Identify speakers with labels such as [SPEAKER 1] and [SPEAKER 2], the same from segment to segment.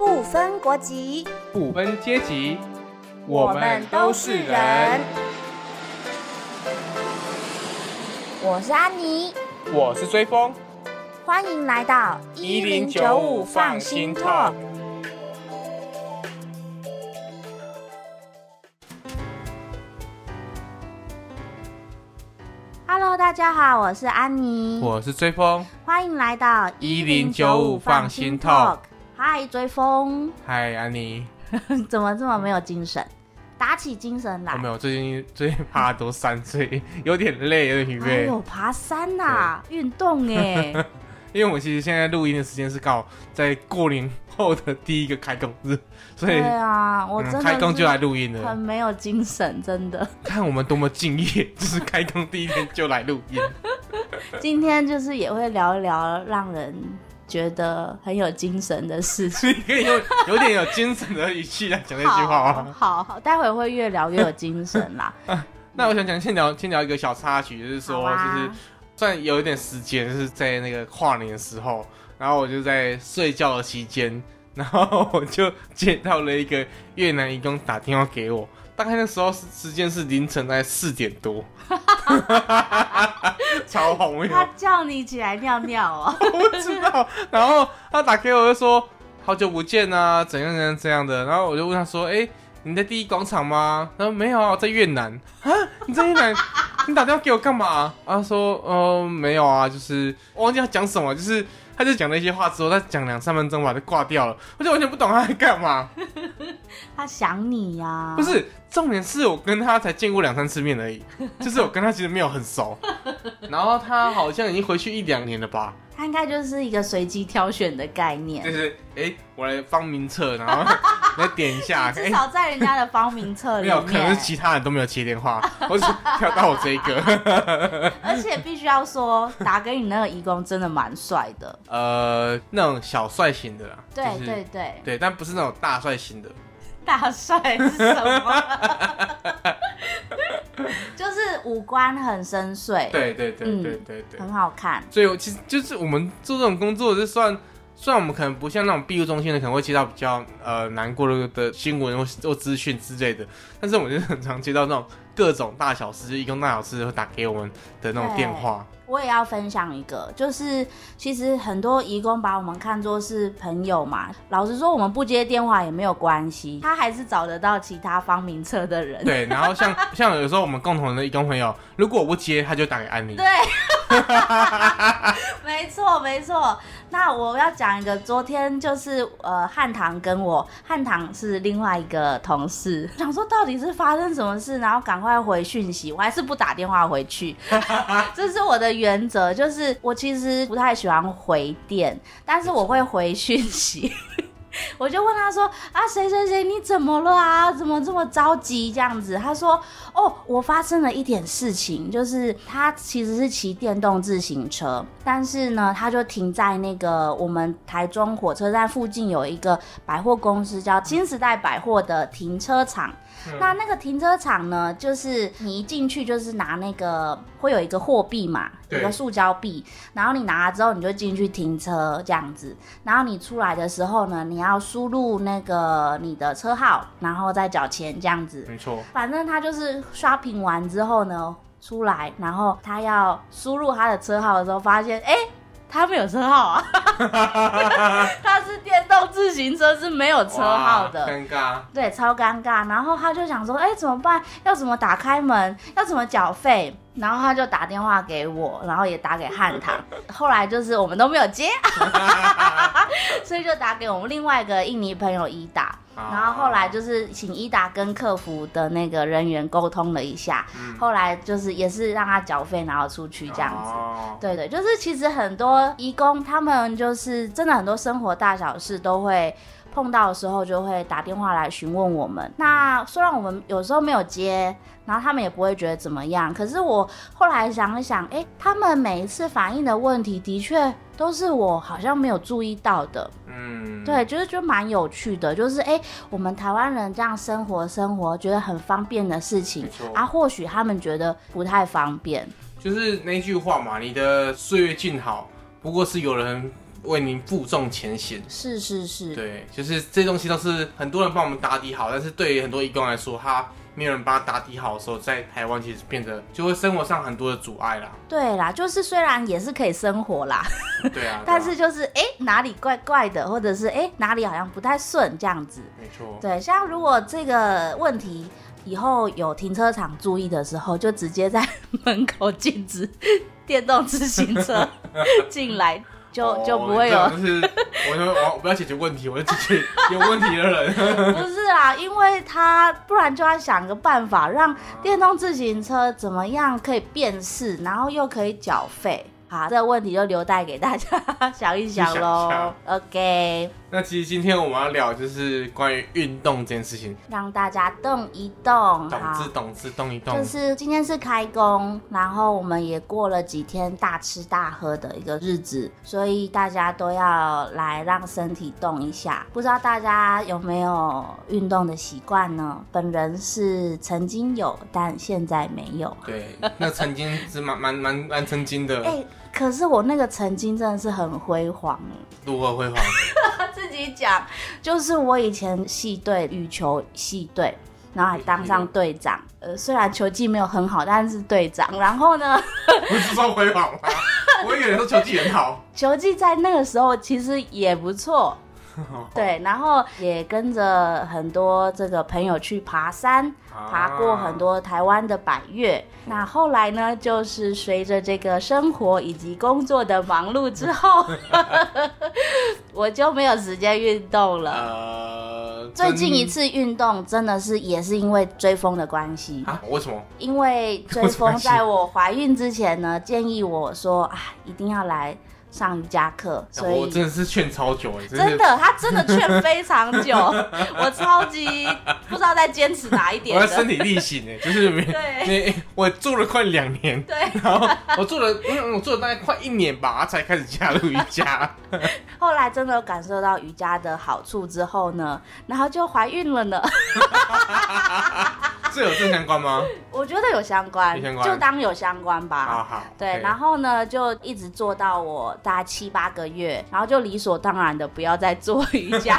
[SPEAKER 1] 不分国籍，
[SPEAKER 2] 不分阶级，
[SPEAKER 1] 我们都是人。我是安妮，
[SPEAKER 2] 我是追风，
[SPEAKER 1] 欢迎来到
[SPEAKER 2] 一零九五放心 talk。
[SPEAKER 1] Hello，大家好，我是安妮，
[SPEAKER 2] 我是追风。
[SPEAKER 1] 欢迎来到
[SPEAKER 2] 一零九五放心 talk。
[SPEAKER 1] 嗨，追风，
[SPEAKER 2] 嗨，安妮，
[SPEAKER 1] 怎么这么没有精神？打起精神来
[SPEAKER 2] 我没。有，最近最近爬多山，所以有点累，有点疲惫。
[SPEAKER 1] 哎呦，爬山呐、运动哎，
[SPEAKER 2] 因为我其实现在录音的时间是刚好在过年后的第一个开工日，所以
[SPEAKER 1] 对啊，我真的
[SPEAKER 2] 嗯开工就来
[SPEAKER 1] 是
[SPEAKER 2] 录音了。
[SPEAKER 1] 很没有精神，真的。
[SPEAKER 2] 看我们多么敬业，就是开工第一天就来录音。
[SPEAKER 1] 今天就是也会聊一聊让人觉得很有精神的事情。
[SPEAKER 2] 所以可以用有点有精神的语气来讲这句话吗？
[SPEAKER 1] 好好好，待会会越聊越有精神啦。
[SPEAKER 2] 那我想讲，先聊先聊一个小插曲，就是说，
[SPEAKER 1] 啊
[SPEAKER 2] 就是算有一点时间，就是在那个跨年的时候，然后我就在睡觉的期间，然后我就接到了一个越南义工打电话给我，大概那时候时时间是凌晨在四点多，超荒谬，
[SPEAKER 1] 他叫你起来尿尿哦，
[SPEAKER 2] 我不知道。然后他打给我就说好久不见啊，怎样怎样这样的。然后我就问他说，哎、你在第一广场吗？他说没有啊，我在越南啊。你在越南？你打电话给我干嘛？啊他说，呃，没有啊，就是我忘记他讲什么，就是他就讲了一些话之后，他讲两三分钟吧，就挂掉了。我就完全不懂他在干嘛。
[SPEAKER 1] 他想你呀、
[SPEAKER 2] 不，是，重点是我跟他才见过两三次面而已，就是我跟他其实没有很熟。然后他好像已经回去一两年了吧。
[SPEAKER 1] 他应该就是一个随机挑选的概念就，
[SPEAKER 2] 是哎、诶我来方名册，然后 来点一下，哎、
[SPEAKER 1] 至少在人家的方名册里
[SPEAKER 2] 没有，可能是。其他人都没有接电话，我只跳到我这一个。
[SPEAKER 1] 而且必须要说，打给你那个义工真的蛮帅的。
[SPEAKER 2] 呃，那种小帅型的啦，
[SPEAKER 1] 对
[SPEAKER 2] 就是
[SPEAKER 1] 对对，
[SPEAKER 2] 对，但不是那种大帅型的。
[SPEAKER 1] 大帅是什么？就是五官很深邃，
[SPEAKER 2] 对对对
[SPEAKER 1] 嗯
[SPEAKER 2] 对对对。
[SPEAKER 1] 很好看。
[SPEAKER 2] 所以我其实就是我们做这种工作，就算虽然我们可能不像那种庇护中心的，可能会接到比较呃难过的的新闻或或资讯之类的，但是我们就很常接到那种各种大小事，一共大小事会打给我们的那种电话。
[SPEAKER 1] 我也要分享一个，就是其实很多义工把我们看作是朋友嘛。老实说，我们不接电话也没有关系，他还是找得到其他方名册的人。
[SPEAKER 2] 对，然后像 像有时候我们共同的义工朋友，如果我不接，他就打给安妮。
[SPEAKER 1] 对，没 错没错。那我要讲一个，昨天就是呃汉唐跟我，汉唐是另外一个同事，想说到底是发生什么事，然后赶快回讯息，我还是不打电话回去，这是我的原则，就是我其实不太喜欢回电，但是我会回讯息。我就问他说啊，谁谁谁，你怎么了啊？怎么这么着急这样子？他说哦，我发生了一点事情，就是他其实是骑电动自行车，但是呢，他就停在那个我们台中火车站附近有一个百货公司叫新时代百货的停车场。那那个停车场呢，就是你一进去就是拿那个会有一个货币嘛，有
[SPEAKER 2] 对
[SPEAKER 1] 个塑胶币，然后你拿了之后你就进去停车这样子，然后你出来的时候呢，你要输入那个你的车号，然后再缴钱这样子。
[SPEAKER 2] 没错，
[SPEAKER 1] 反正他就是刷屏完之后呢，出来，然后他要输入他的车号的时候，发现哎。诶他没有车号啊，他是电动自行车，是没有车号的
[SPEAKER 2] 哇。尴尬。
[SPEAKER 1] 对，超尴尬。然后他就想说，哎、怎么办？要怎么打开门？要怎么缴费？然后他就打电话给我，然后也打给汉唐。后来就是我们都没有接，所以就打给我们另外一个印尼朋友伊达。然后后来就是请伊达跟客服的那个人员沟通了一下，后来就是也是让他缴费，然后出去这样子。
[SPEAKER 2] 哦
[SPEAKER 1] 对对，就是其实很多义工他们就是真的很多生活大小事都会碰到的时候就会打电话来询问我们。那虽然我们有时候没有接，然后他们也不会觉得怎么样，可是我后来想一想，哎，他们每一次反映的问题的确都是我好像没有注意到的。
[SPEAKER 2] 嗯，
[SPEAKER 1] 对，就是就蛮有趣的，就是哎，我们台湾人这样生活生活，觉得很方便的事情啊，或许他们觉得不太方便。
[SPEAKER 2] 就是那句话嘛，你的岁月静好，不过是有人为您负重前行。
[SPEAKER 1] 是是是，
[SPEAKER 2] 对，就是这些东西都是很多人帮我们打底好，但是对于很多义工来说，他没有人帮他打底好的时候，在台湾其实变得就会生活上很多的阻碍啦。
[SPEAKER 1] 对啦，就是虽然也是可以生活啦，
[SPEAKER 2] 对啊，
[SPEAKER 1] 但是就是哎、哪里怪怪的，或者是哎、哪里好像不太顺这样子。
[SPEAKER 2] 没错，
[SPEAKER 1] 对，像如果这个问题以后有停车场注意的时候，就直接在 门口禁止电动自行车进来，就就不会有。
[SPEAKER 2] 哦就是我说我我不要解决问题，我要解决有问题的人。
[SPEAKER 1] 不是啦，因为他不然就要想个办法，让电动自行车怎么样可以辨识，然后又可以缴费。好，这个问题就留待给大家 想一想喽。OK，
[SPEAKER 2] 那其实今天我们要聊就是关于运动这件事情，
[SPEAKER 1] 让大家动一动。
[SPEAKER 2] 懂
[SPEAKER 1] 好
[SPEAKER 2] 之，懂之，动一动
[SPEAKER 1] 就。是今天是开工，然后我们也过了几天大吃大喝的一个日子，所以大家都要来让身体动一下。不知道大家有没有运动的习惯呢？本人是曾经有，但现在没有。
[SPEAKER 2] 对，那曾经是蛮蛮蛮蛮曾经的，
[SPEAKER 1] 哎、可是我那个曾经真的是很辉煌哎。
[SPEAKER 2] 如何辉煌？
[SPEAKER 1] 他 自己讲，就是我以前系队羽球系队，然后还当上队长。呃，虽然球技没有很好，但是队长。然后呢，
[SPEAKER 2] 不是说辉煌吗？我以为说球技很好。
[SPEAKER 1] 球技在那个时候其实也不错。对，然后也跟着很多这个朋友去爬山，爬过很多台湾的百越。那后来呢，就是随着这个生活以及工作的忙碌之后，我就没有时间运动了。
[SPEAKER 2] 呃，
[SPEAKER 1] 最近一次运动真的是也是因为追风的关系，
[SPEAKER 2] 啊？为什么？
[SPEAKER 1] 因为追风在我怀孕之前呢，建议我说啊，一定要来上瑜伽课，所以
[SPEAKER 2] 我真的是劝超久哎，真
[SPEAKER 1] 的，他真的劝非常久，我超级不知道在坚持哪一点
[SPEAKER 2] 我要身。体力行哎，就是没
[SPEAKER 1] 对
[SPEAKER 2] 你我做了快两年，
[SPEAKER 1] 对，
[SPEAKER 2] 然后我做了，嗯我做了大概快一年吧，才开始加入瑜伽。
[SPEAKER 1] 后来真的感受到瑜伽的好处之后呢，然后就怀孕了呢。
[SPEAKER 2] 这有正相关吗？
[SPEAKER 1] 我觉得有相关，
[SPEAKER 2] 相关
[SPEAKER 1] 就当有相关吧。
[SPEAKER 2] 好好，
[SPEAKER 1] 对，然
[SPEAKER 2] 后
[SPEAKER 1] 后呢，就一直做到我大概七八个月，然后就理所当然的不要再做瑜伽，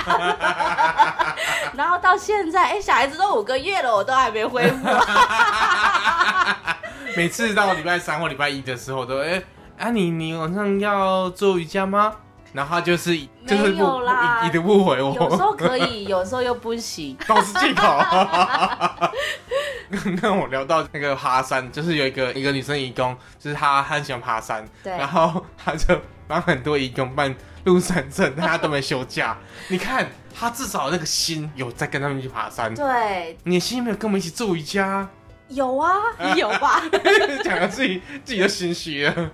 [SPEAKER 1] 然后到现在，哎、小孩子都五个月了，我都还没恢复。
[SPEAKER 2] 每次到礼拜三或礼拜一的时候，都哎、啊你你晚上要做瑜伽吗？然后他就是就是
[SPEAKER 1] 没
[SPEAKER 2] 不
[SPEAKER 1] 有啦
[SPEAKER 2] 一一直不回我，
[SPEAKER 1] 有时候可以，有时候又不行。
[SPEAKER 2] 都是借口。刚刚我聊到那个爬山，就是有一个一个女生义工，就是她很喜欢爬山，
[SPEAKER 1] 对
[SPEAKER 2] 然后她就帮很多义工办入山证，但她都没休假。你看她至少那个心有在跟他们一起爬山，
[SPEAKER 1] 对，
[SPEAKER 2] 你的心没有跟我们一起做瑜伽，
[SPEAKER 1] 有啊，有吧？
[SPEAKER 2] 讲的自己自己都心虚了。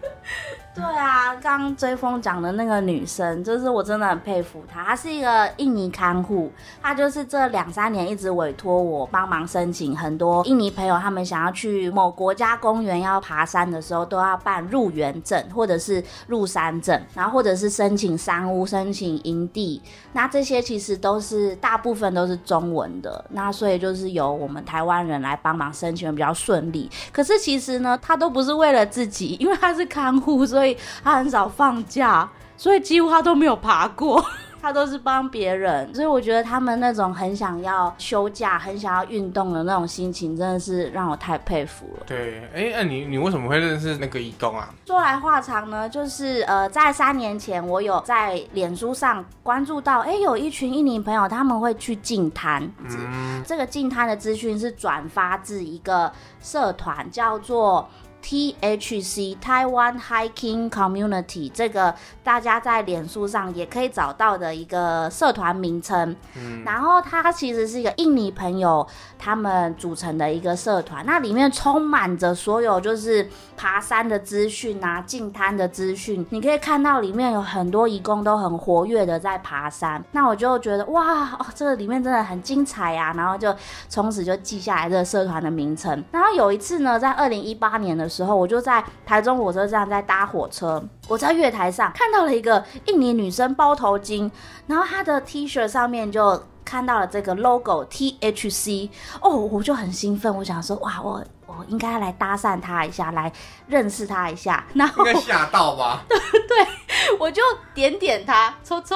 [SPEAKER 1] 对啊，刚追风讲的那个女生，就是我真的很佩服她。她是一个印尼看护，她就是这两三年一直委托我帮忙申请很多印尼朋友，他们想要去某国家公园要爬山的时候，都要办入园证或者是入山证，然后或者是申请山屋、申请营地。那这些其实都是大部分都是中文的，那所以就是由我们台湾人来帮忙申请，比较顺利。可是其实呢，她都不是为了自己，因为她是看护，所以他很少放假，所以几乎他都没有爬过。他都是帮别人，所以我觉得他们那种很想要休假、很想要运动的那种心情，真的是让我太佩服了。
[SPEAKER 2] 对，哎、那、你你为什么会认识那个义工啊？
[SPEAKER 1] 说来话长呢，就是呃，在三年前，我有在脸书上关注到，哎，有一群印尼朋友他们会去净滩。
[SPEAKER 2] 嗯，
[SPEAKER 1] 这个净滩的资讯是转发自一个社团，叫做 THC Taiwan Hiking Community，这个大家在脸书上也可以找到的一个社团名称。
[SPEAKER 2] 嗯
[SPEAKER 1] 然后它其实是一个印尼朋友他们组成的一个社团，那里面充满着所有就是爬山的资讯啊、进滩的资讯，你可以看到里面有很多义工都很活跃的在爬山。那我就觉得哇，哦，这个里面真的很精彩呀、然后就从此就记下来这个社团的名称。然后有一次呢，在二零一八年的时候，我就在台中火车站在搭火车，我在月台上看到了一个印尼女生包头巾，然后她的 T 恤上面就看到了这个 logo THC，哦，我就很兴奋，我想说哇，我我我应该来搭讪她一下，来认识她一下。然后
[SPEAKER 2] 应该吓到吧？
[SPEAKER 1] 对我就点点她，抽抽，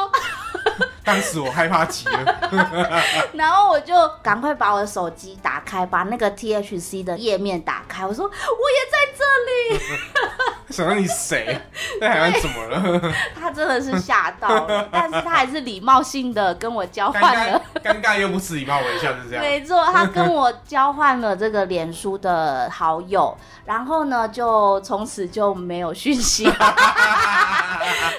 [SPEAKER 2] 当时我害怕极了。
[SPEAKER 1] 然后我就赶快把我的手机打开，把那个 THC 的页面打开，我说我也在这里。
[SPEAKER 2] 想到你谁？在台湾怎么了？
[SPEAKER 1] 他真的是吓到了，但是他还是礼貌性的跟我交换了，
[SPEAKER 2] 尴尬又不是礼貌微笑，是这样。
[SPEAKER 1] 没错，他跟我交换了这个脸书的好友，然后呢，就从此就没有讯息。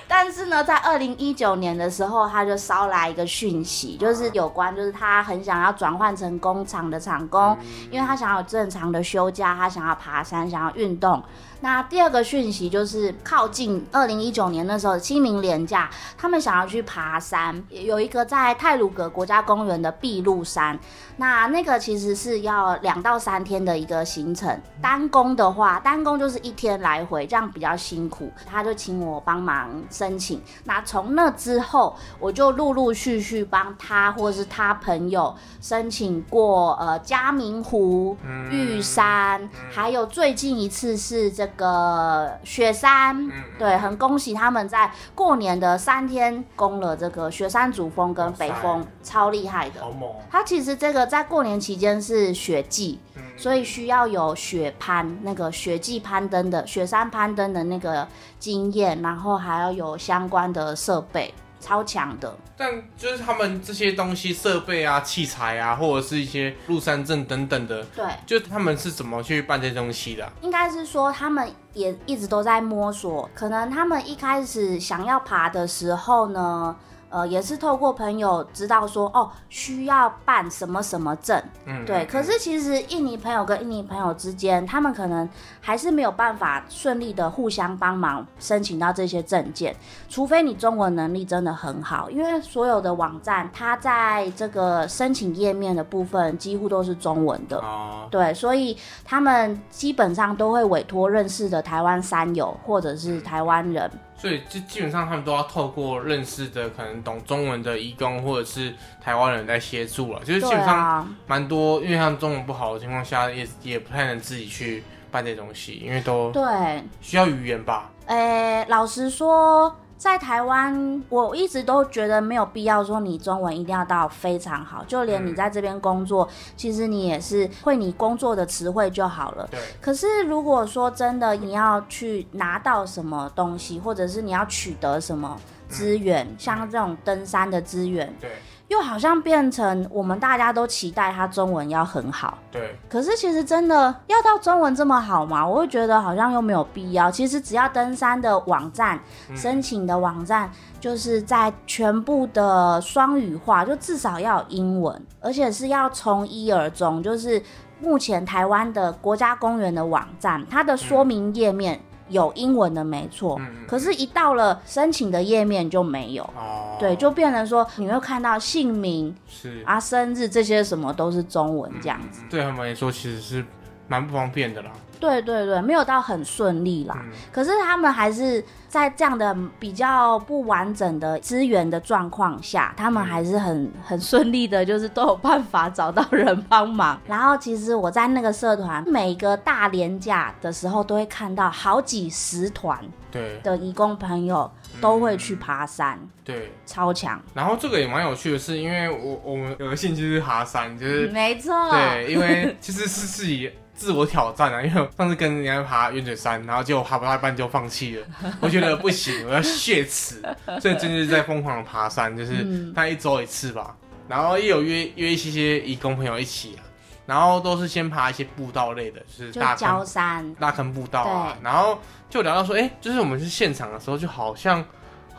[SPEAKER 1] 但是呢，在二零一九年的时候，他就招来一个讯息，就是有关，就是他很想要转换成工厂的厂工，因为他想要正常的休假，他想要爬山，想要运动。那第二个讯息就是靠近二零一九年那时候清明连假，他们想要去爬山，有一个在泰鲁格国家公园的碧露山。那那个其实是要两到三天的一个行程，单工的话，单工就是一天来回，这样比较辛苦。他就请我帮忙申请。那从那之后，我就陆陆续续帮他或是他朋友申请过呃嘉明湖、玉山，还有最近一次是这个雪山。对，很恭喜他们在过年的三天攻了这个雪山主峰跟北峰，超厉害的。
[SPEAKER 2] 好猛哦！
[SPEAKER 1] 它其实这个在过年期间是雪季，所以需要有雪攀那个雪季攀登的雪山攀登的那个经验，然后还要有相关的设备，超强的。
[SPEAKER 2] 但就是他们这些东西、设备啊、器材啊，或者是一些入山证等等的，
[SPEAKER 1] 对，
[SPEAKER 2] 就他们是怎么去办这些东西的啊、
[SPEAKER 1] 应该是说他们也一直都在摸索，可能他们一开始想要爬的时候呢。呃，也是透过朋友知道说，哦，需要办什么什么证，
[SPEAKER 2] 嗯，
[SPEAKER 1] 对，
[SPEAKER 2] 嗯
[SPEAKER 1] 可是其实印尼朋友跟印尼朋友之间，他们可能还是没有办法顺利的互相帮忙申请到这些证件，除非你中文能力真的很好，因为所有的网站它在这个申请页面的部分几乎都是中文的。
[SPEAKER 2] 哦，
[SPEAKER 1] 对，所以他们基本上都会委托认识的台湾山友或者是台湾人，
[SPEAKER 2] 所以就基本上他们都要透过认识的可能懂中文的义工或者是台湾人在协助了，就是基本上
[SPEAKER 1] 啊，
[SPEAKER 2] 蛮多，因为他们中文不好的情况下，也也不太能自己去办这些东西，因为都
[SPEAKER 1] 对，
[SPEAKER 2] 需要语言吧。
[SPEAKER 1] 诶，老实说，在台湾，我一直都觉得没有必要说你中文一定要到非常好，就连你在这边工作，其实你也是会你工作的词汇就好了。
[SPEAKER 2] 对，
[SPEAKER 1] 可是如果说真的你要去拿到什么东西，或者是你要取得什么资源，像这种登山的资源，
[SPEAKER 2] 对，
[SPEAKER 1] 又好像变成我们大家都期待他中文要很好。
[SPEAKER 2] 对，
[SPEAKER 1] 可是其实真的要到中文这么好吗？我会觉得好像又没有必要。其实只要登山的网站、申请的网站，就是在全部的双语化，就至少要有英文，而且是要从一而终。就是目前台湾的国家公园的网站，它的说明页面有英文的没错，可是，一到了申请的页面就没有。
[SPEAKER 2] 哦，
[SPEAKER 1] 对，就变成说你会看到姓名
[SPEAKER 2] 是
[SPEAKER 1] 啊、生日这些什么都是中文这样子。
[SPEAKER 2] 对他们来说其实是蛮不方便的啦。
[SPEAKER 1] 对对对，没有到很顺利啦。
[SPEAKER 2] 嗯
[SPEAKER 1] 可是他们还是在这样的比较不完整的资源的状况下，他们还是很很顺利的，就是都有办法找到人帮忙。然后其实我在那个社团，每个大连假的时候，都会看到好几十团
[SPEAKER 2] 对
[SPEAKER 1] 的义工朋友都会去爬山，
[SPEAKER 2] 对，
[SPEAKER 1] 超强。
[SPEAKER 2] 然后这个也蛮有趣的是，因为我我们有个兴趣是爬山，就是
[SPEAKER 1] 没错，
[SPEAKER 2] 对，因为其实是自己自我挑战啊。因为我上次跟人家爬云水山，然后结果爬不到一半就放弃了，我觉得不行，我要血耻，所以真的是在疯狂的爬山，就是
[SPEAKER 1] 嗯
[SPEAKER 2] 大概一周一次吧。然后也有约约一些些义工朋友一起啊，然后都是先爬一些步道类的，就是大
[SPEAKER 1] 焦
[SPEAKER 2] 坑
[SPEAKER 1] 山。
[SPEAKER 2] 大坑步道啊，然后就聊到说，哎、就是我们去现场的时候，就好像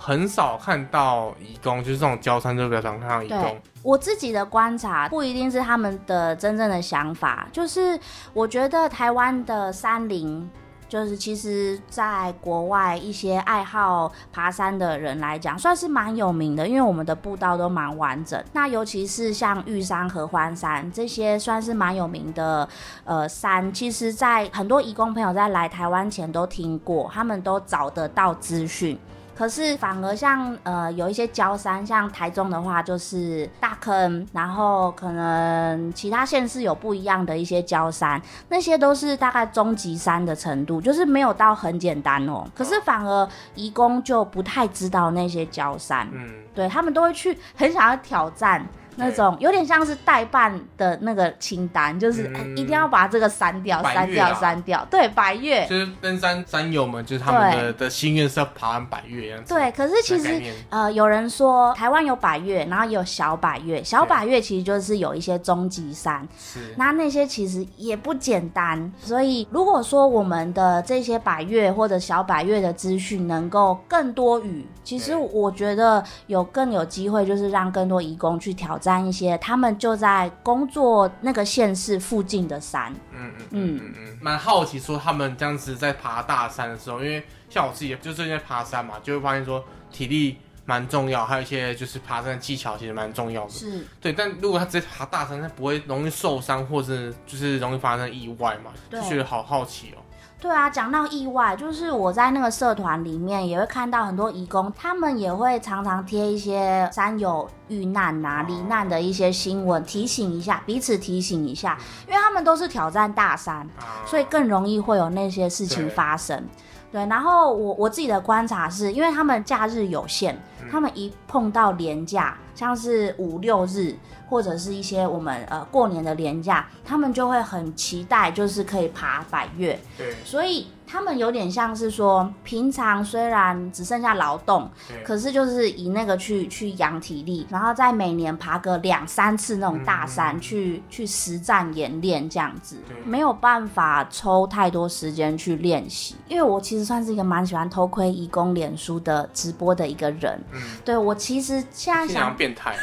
[SPEAKER 2] 很少看到义工，就是这种焦山就比较常看到义工，
[SPEAKER 1] 我自己的观察不一定是他们的真正的想法，就是我觉得台湾的山林。就是其实，在国外一些爱好爬山的人来讲，算是蛮有名的，因为我们的步道都蛮完整。那尤其是像玉山、合欢山这些，算是蛮有名的呃山。其实，在很多义工朋友在来台湾前都听过，他们都找得到资讯。可是反而像呃有一些焦山，像台中的话就是大坑，然后可能其他县市有不一样的一些焦山，那些都是大概中级山的程度，就是没有到很简单哦。可是反而移工就不太知道那些焦山，
[SPEAKER 2] 嗯，
[SPEAKER 1] 对他们都会去很想要挑战。那种有点像是代办的那个清单，就是、
[SPEAKER 2] 嗯
[SPEAKER 1] 哎一定要把这个删掉、删掉、
[SPEAKER 2] 百越啊
[SPEAKER 1] 删掉。对，百越。
[SPEAKER 2] 就是登山山友们，就是他们的的心愿是要爬完百越这样子。
[SPEAKER 1] 对，可是其实呃，有人说台湾有百越，然后也有小百越。小百越其实就是有一些终极山，
[SPEAKER 2] 是
[SPEAKER 1] 那那些其实也不简单。所以如果说我们的这些百越或者小百越的资讯能够更多语，其实
[SPEAKER 2] 对
[SPEAKER 1] 我觉得有更有机会，就是让更多移工去挑战一些他们就在工作那个县市附近的山。
[SPEAKER 2] 嗯嗯嗯嗯嗯，蛮好奇说他们这样子在爬大山的时候，因为像我自己就最近在爬山嘛，就会发现说体力蛮重要，还有一些就是爬山的技巧其实蛮重要的。
[SPEAKER 1] 是，
[SPEAKER 2] 对，但如果他直接爬大山，他不会容易受伤或者就是容易发生意外嘛？就
[SPEAKER 1] 对
[SPEAKER 2] 觉得好好奇哦。
[SPEAKER 1] 对啊，讲到意外，就是我在那个社团里面也会看到很多义工，他们也会常常贴一些山友遇难啊、罹难的一些新闻，提醒一下彼此，提醒一下，因为他们都是挑战大山，
[SPEAKER 2] 啊，
[SPEAKER 1] 所以更容易会有那些事情
[SPEAKER 2] 对
[SPEAKER 1] 发生。对，然后我我自己的观察是，因为他们假日有限，
[SPEAKER 2] 嗯
[SPEAKER 1] 他们一碰到连假，像是五六日或者是一些我们呃过年的连假，他们就会很期待，就是可以爬百越。
[SPEAKER 2] 对
[SPEAKER 1] 所以他们有点像是说，平常虽然只剩下劳动，可是就是以那个去去养体力，然后在每年爬个两三次那种大山、去去实战演练这样子
[SPEAKER 2] 对，
[SPEAKER 1] 没有办法抽太多时间去练习。因为我其实算是一个蛮喜欢偷窥义工脸书的直播的一个人，
[SPEAKER 2] 嗯，
[SPEAKER 1] 对我其实现在想，
[SPEAKER 2] 变态。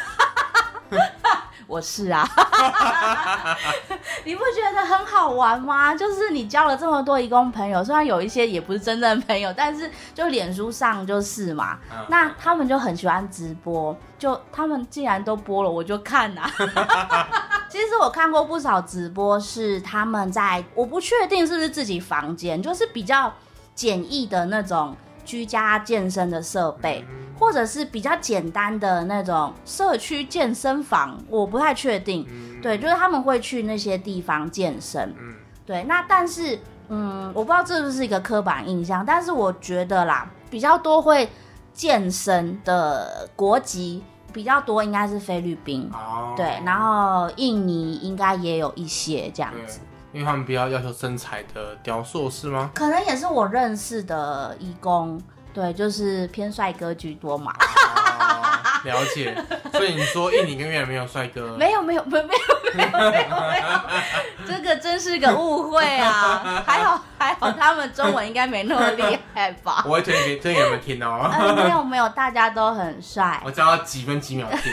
[SPEAKER 1] 我是啊，你不觉得很好玩吗？就是你交了这么多义工朋友，虽然有一些也不是真正朋友，但是就脸书上就是嘛。
[SPEAKER 2] 嗯
[SPEAKER 1] 那他们就很喜欢直播，就他们既然都播了，我就看呐、其实我看过不少直播，是他们在我不确定是不是自己房间，就是比较简易的那种居家健身的设备。
[SPEAKER 2] 嗯
[SPEAKER 1] 或者是比较简单的那种社区健身房，我不太确定。
[SPEAKER 2] 嗯
[SPEAKER 1] 对，就是他们会去那些地方健身。
[SPEAKER 2] 嗯
[SPEAKER 1] 对，那但是，嗯，我不知道这是不是一个刻板印象，但是我觉得啦，比较多会健身的国籍比较多，应该是菲律宾。
[SPEAKER 2] 哦，
[SPEAKER 1] 对，然后印尼应该也有一些这样子，，
[SPEAKER 2] 因为他们比较要求身材的雕塑是吗？
[SPEAKER 1] 可能也是我认识的义工，对，就是偏帅哥居多嘛。
[SPEAKER 2] 哦，了解。所以你说印尼跟越南没有帅哥？
[SPEAKER 1] 没有没有没有没有没有没有没有，这个真是个误会啊！还好还好，他们中文应该没那么厉害吧？
[SPEAKER 2] 我会推荐给推荐给你们听哦。
[SPEAKER 1] 呃，没有没有，大家都很帅，
[SPEAKER 2] 我教他几分几秒听。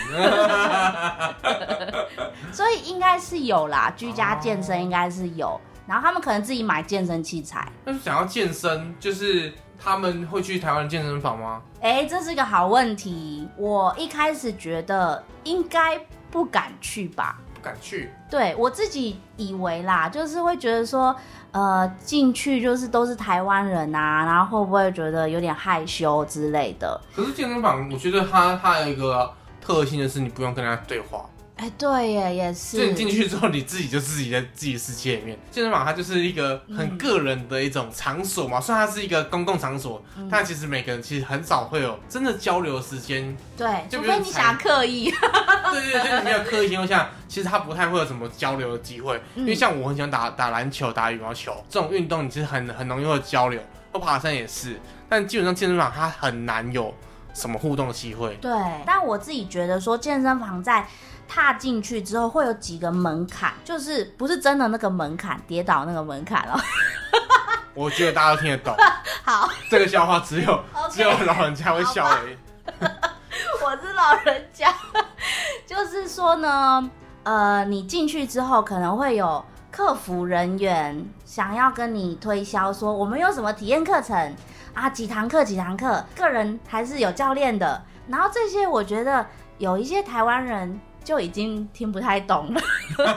[SPEAKER 1] 所以应该是有啦，居家健身应该是有。然后他们可能自己买健身器材，
[SPEAKER 2] 但是想要健身，就是他们会去台湾的健身房吗？
[SPEAKER 1] 哎，这是个好问题。我一开始觉得应该不敢去吧，
[SPEAKER 2] 不敢去。
[SPEAKER 1] 对我自己以为啦，就是会觉得说，呃，进去就是都是台湾人啊，然后会不会觉得有点害羞之类的？
[SPEAKER 2] 可是健身房，我觉得它它有一个特性的是，你不用跟人家对话。
[SPEAKER 1] 哎，对耶，也是
[SPEAKER 2] 就是你进去之后，你自己就自己在自己的世界里面。健身房它就是一个很个人的一种场所嘛，虽然它是一个公共场所，
[SPEAKER 1] 嗯
[SPEAKER 2] 但其实每个人其实很少会有真的交流的时间。
[SPEAKER 1] 对，
[SPEAKER 2] 就
[SPEAKER 1] 除非你想刻意。
[SPEAKER 2] 对对对，就是你没有刻意情况下，其实它不太会有什么交流的机会。
[SPEAKER 1] 嗯
[SPEAKER 2] 因为像我很喜欢打打篮球、打羽毛球这种运动，你其实很很容易会有交流，或爬山也是。但基本上健身房它很难有什么互动的机会。
[SPEAKER 1] 对，但我自己觉得说，健身房在踏进去之后会有几个门槛，就是不是真的那个门槛，跌倒那个门槛哦。
[SPEAKER 2] 我觉得大家都听得懂，
[SPEAKER 1] 好，
[SPEAKER 2] 这个笑话只有 只有老人家会笑而已。
[SPEAKER 1] 我是老人家，就是说呢，呃，你进去之后可能会有客服人员想要跟你推销说，我们有什么体验课程啊，几堂课几堂课，个人还是有教练的。然后这些我觉得有一些台湾人就已经听不太懂了，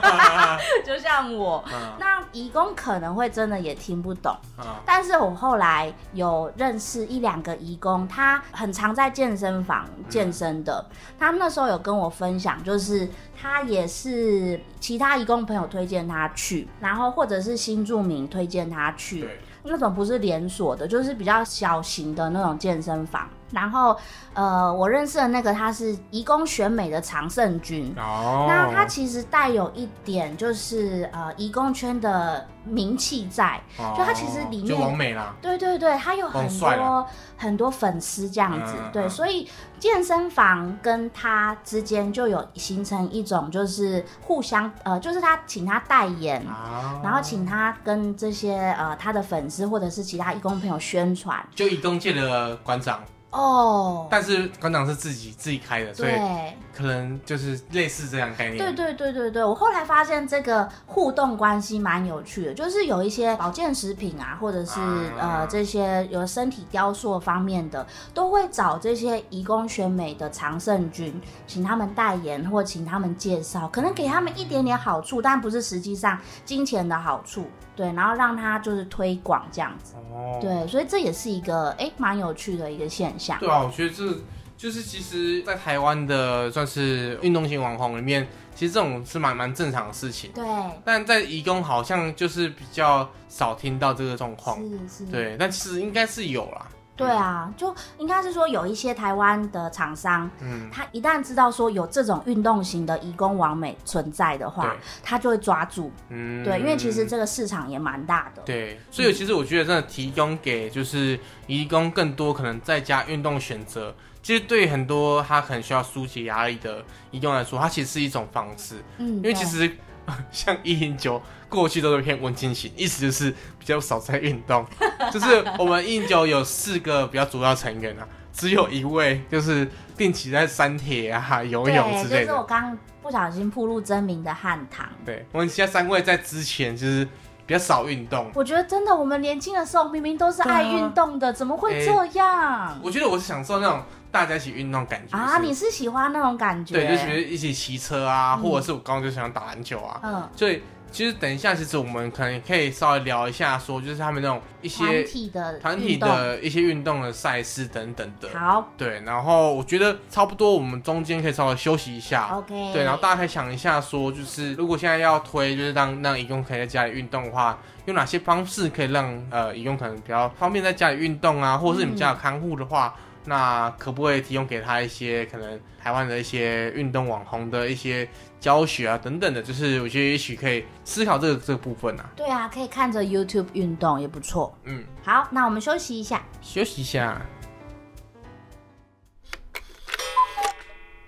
[SPEAKER 1] 就像我。
[SPEAKER 2] 嗯
[SPEAKER 1] 那义工可能会真的也听不懂，
[SPEAKER 2] 嗯
[SPEAKER 1] 但是我后来有认识一两个义工，他很常在健身房健身的。他那时候有跟我分享，就是他也是其他义工朋友推荐他去，然后或者是新住民推荐他去，
[SPEAKER 2] 对，
[SPEAKER 1] 那种不是连锁的，就是比较小型的那种健身房。然后，呃，我认识的那个他是义工选美的常胜军，
[SPEAKER 2] 哦，
[SPEAKER 1] 那他其实带有一点就是呃义工圈的名气在，
[SPEAKER 2] 哦。
[SPEAKER 1] 就他其实里面
[SPEAKER 2] 就王美啦，
[SPEAKER 1] 对对对，他有很多很多粉丝这样子，对，所以健身房跟他之间就有形成一种就是互相呃，就是他请他代言。
[SPEAKER 2] 啊，
[SPEAKER 1] 然后请他跟这些呃他的粉丝或者是其他义工朋友宣传。
[SPEAKER 2] 就义工界的馆长，
[SPEAKER 1] 哦，
[SPEAKER 2] 但是馆长是自己自己开的，所以
[SPEAKER 1] 对，
[SPEAKER 2] 可能就是类似这样概念。
[SPEAKER 1] 对对对对对，我后来发现这个互动关系蛮有趣的，就是有一些保健食品啊，或者是、
[SPEAKER 2] 啊。
[SPEAKER 1] 呃这些有身体雕塑方面的，都会找这些移工选美的常胜军，请他们代言或请他们介绍，可能给他们一点点好处，但不是实际上金钱的好处，对，然后让他就是推广这样子，
[SPEAKER 2] 哦，
[SPEAKER 1] 对，所以这也是一个哎蛮有趣的一个现象。
[SPEAKER 2] 对啊，我觉得这就是其实，在台湾的算是运动型网红里面，其实这种是蛮蛮正常的事情。
[SPEAKER 1] 对，
[SPEAKER 2] 但在义工好像就是比较少听到这个状况。
[SPEAKER 1] 是是，
[SPEAKER 2] 对，但其实应该是有啦。
[SPEAKER 1] 对啊，就应该是说有一些台湾的厂商。
[SPEAKER 2] 嗯，
[SPEAKER 1] 他一旦知道说有这种运动型的义工完美存在的话，他就会抓住。
[SPEAKER 2] 嗯，
[SPEAKER 1] 对，因为其实这个市场也蛮大的。
[SPEAKER 2] 对，所以其实我觉得真的提供给就是义工更多可能在家运动选择，其实对很多他可能需要疏解压力的移工来说，它其实是一种方式。
[SPEAKER 1] 嗯，
[SPEAKER 2] 因为其实 像一零九过去都是偏文青型，意思就是比较少在运动。就是我们一零九有四个比较主要成员啊，只有一位就是定期在山铁啊、游泳之类的。
[SPEAKER 1] 就是我刚不小心暴露真名的汉唐。
[SPEAKER 2] 对，我们其他三位在之前就是比较少运动。
[SPEAKER 1] 我觉得真的，我们年轻的时候明明都是爱运动的，怎么会这样？
[SPEAKER 2] 我觉得我是享受那种大家一起运动感觉
[SPEAKER 1] 啊，你是喜欢那种感觉？
[SPEAKER 2] 对，就是一起骑车啊，
[SPEAKER 1] 嗯
[SPEAKER 2] 或者是我刚刚就想打篮球啊，
[SPEAKER 1] 嗯，
[SPEAKER 2] 所以其实等一下，其实我们可能也可以稍微聊一下，说就是他们那种一些
[SPEAKER 1] 团
[SPEAKER 2] 些
[SPEAKER 1] 体的
[SPEAKER 2] 团体的一些运动的赛事等等的。
[SPEAKER 1] 好
[SPEAKER 2] 对，然后我觉得差不多，我们中间可以稍微休息一下。
[SPEAKER 1] ，OK。
[SPEAKER 2] 对，然后大家可以想一下，说就是如果现在要推，就是让让义工可以在家里运动的话，有哪些方式可以让呃义工可能比较方便在家里运动啊，或者是你们家有看护的话，那可不可以提供给他一些可能台湾的一些运动网红的一些教学啊等等的，就是我觉得也许可以思考这个这个部分啊。
[SPEAKER 1] 对啊，可以看着 YouTube 运动也不错。
[SPEAKER 2] 嗯，
[SPEAKER 1] 好，那我们休息一下。
[SPEAKER 2] 休息一下。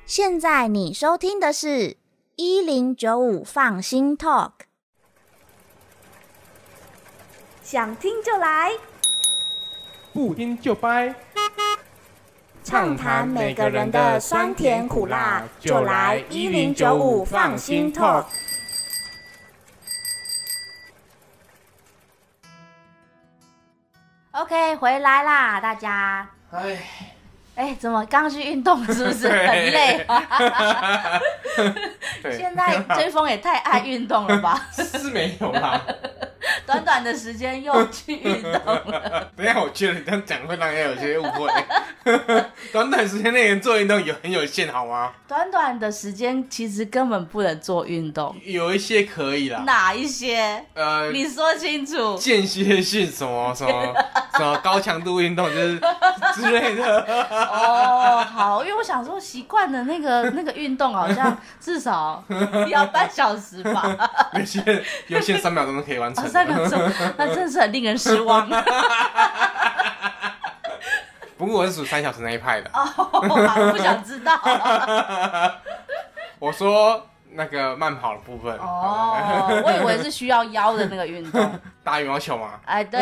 [SPEAKER 1] 现在你收听的是一零九五放心 Talk，想听就来，
[SPEAKER 2] 不听就掰，
[SPEAKER 1] 畅谈每个人的酸甜苦辣，就来一零九五放心 Talk。OK，回来啦，大家。
[SPEAKER 2] 哎，
[SPEAKER 1] 哎，怎么刚去运动是不是 很累啊？
[SPEAKER 2] 对，
[SPEAKER 1] 现在追风也太爱运动了吧？
[SPEAKER 2] 是没有啦。
[SPEAKER 1] 短短的时间又去运动了。
[SPEAKER 2] 等下，我觉得你这样讲会让人家有些误会。短短时间内做运动有很有限，好吗？
[SPEAKER 1] 短短的时间其实根本不能做运动，
[SPEAKER 2] 有一些可以啦，
[SPEAKER 1] 哪一些？
[SPEAKER 2] 呃，
[SPEAKER 1] 你说清楚。
[SPEAKER 2] 间歇性什么什么什么高强度运动，就是之类的。
[SPEAKER 1] 我想说习惯的那个 那个运动好像至少 要半小时吧，
[SPEAKER 2] 有些有些三秒钟都可以完成
[SPEAKER 1] 啊，。三秒钟，那真是很令人失望。
[SPEAKER 2] 不过我是属三小时那一派的。
[SPEAKER 1] 哦，我不想知道。
[SPEAKER 2] 我说那个慢跑的部分。
[SPEAKER 1] 哦，我以为是需要腰的那个运动。
[SPEAKER 2] 打羽毛球吗。
[SPEAKER 1] 哎，对，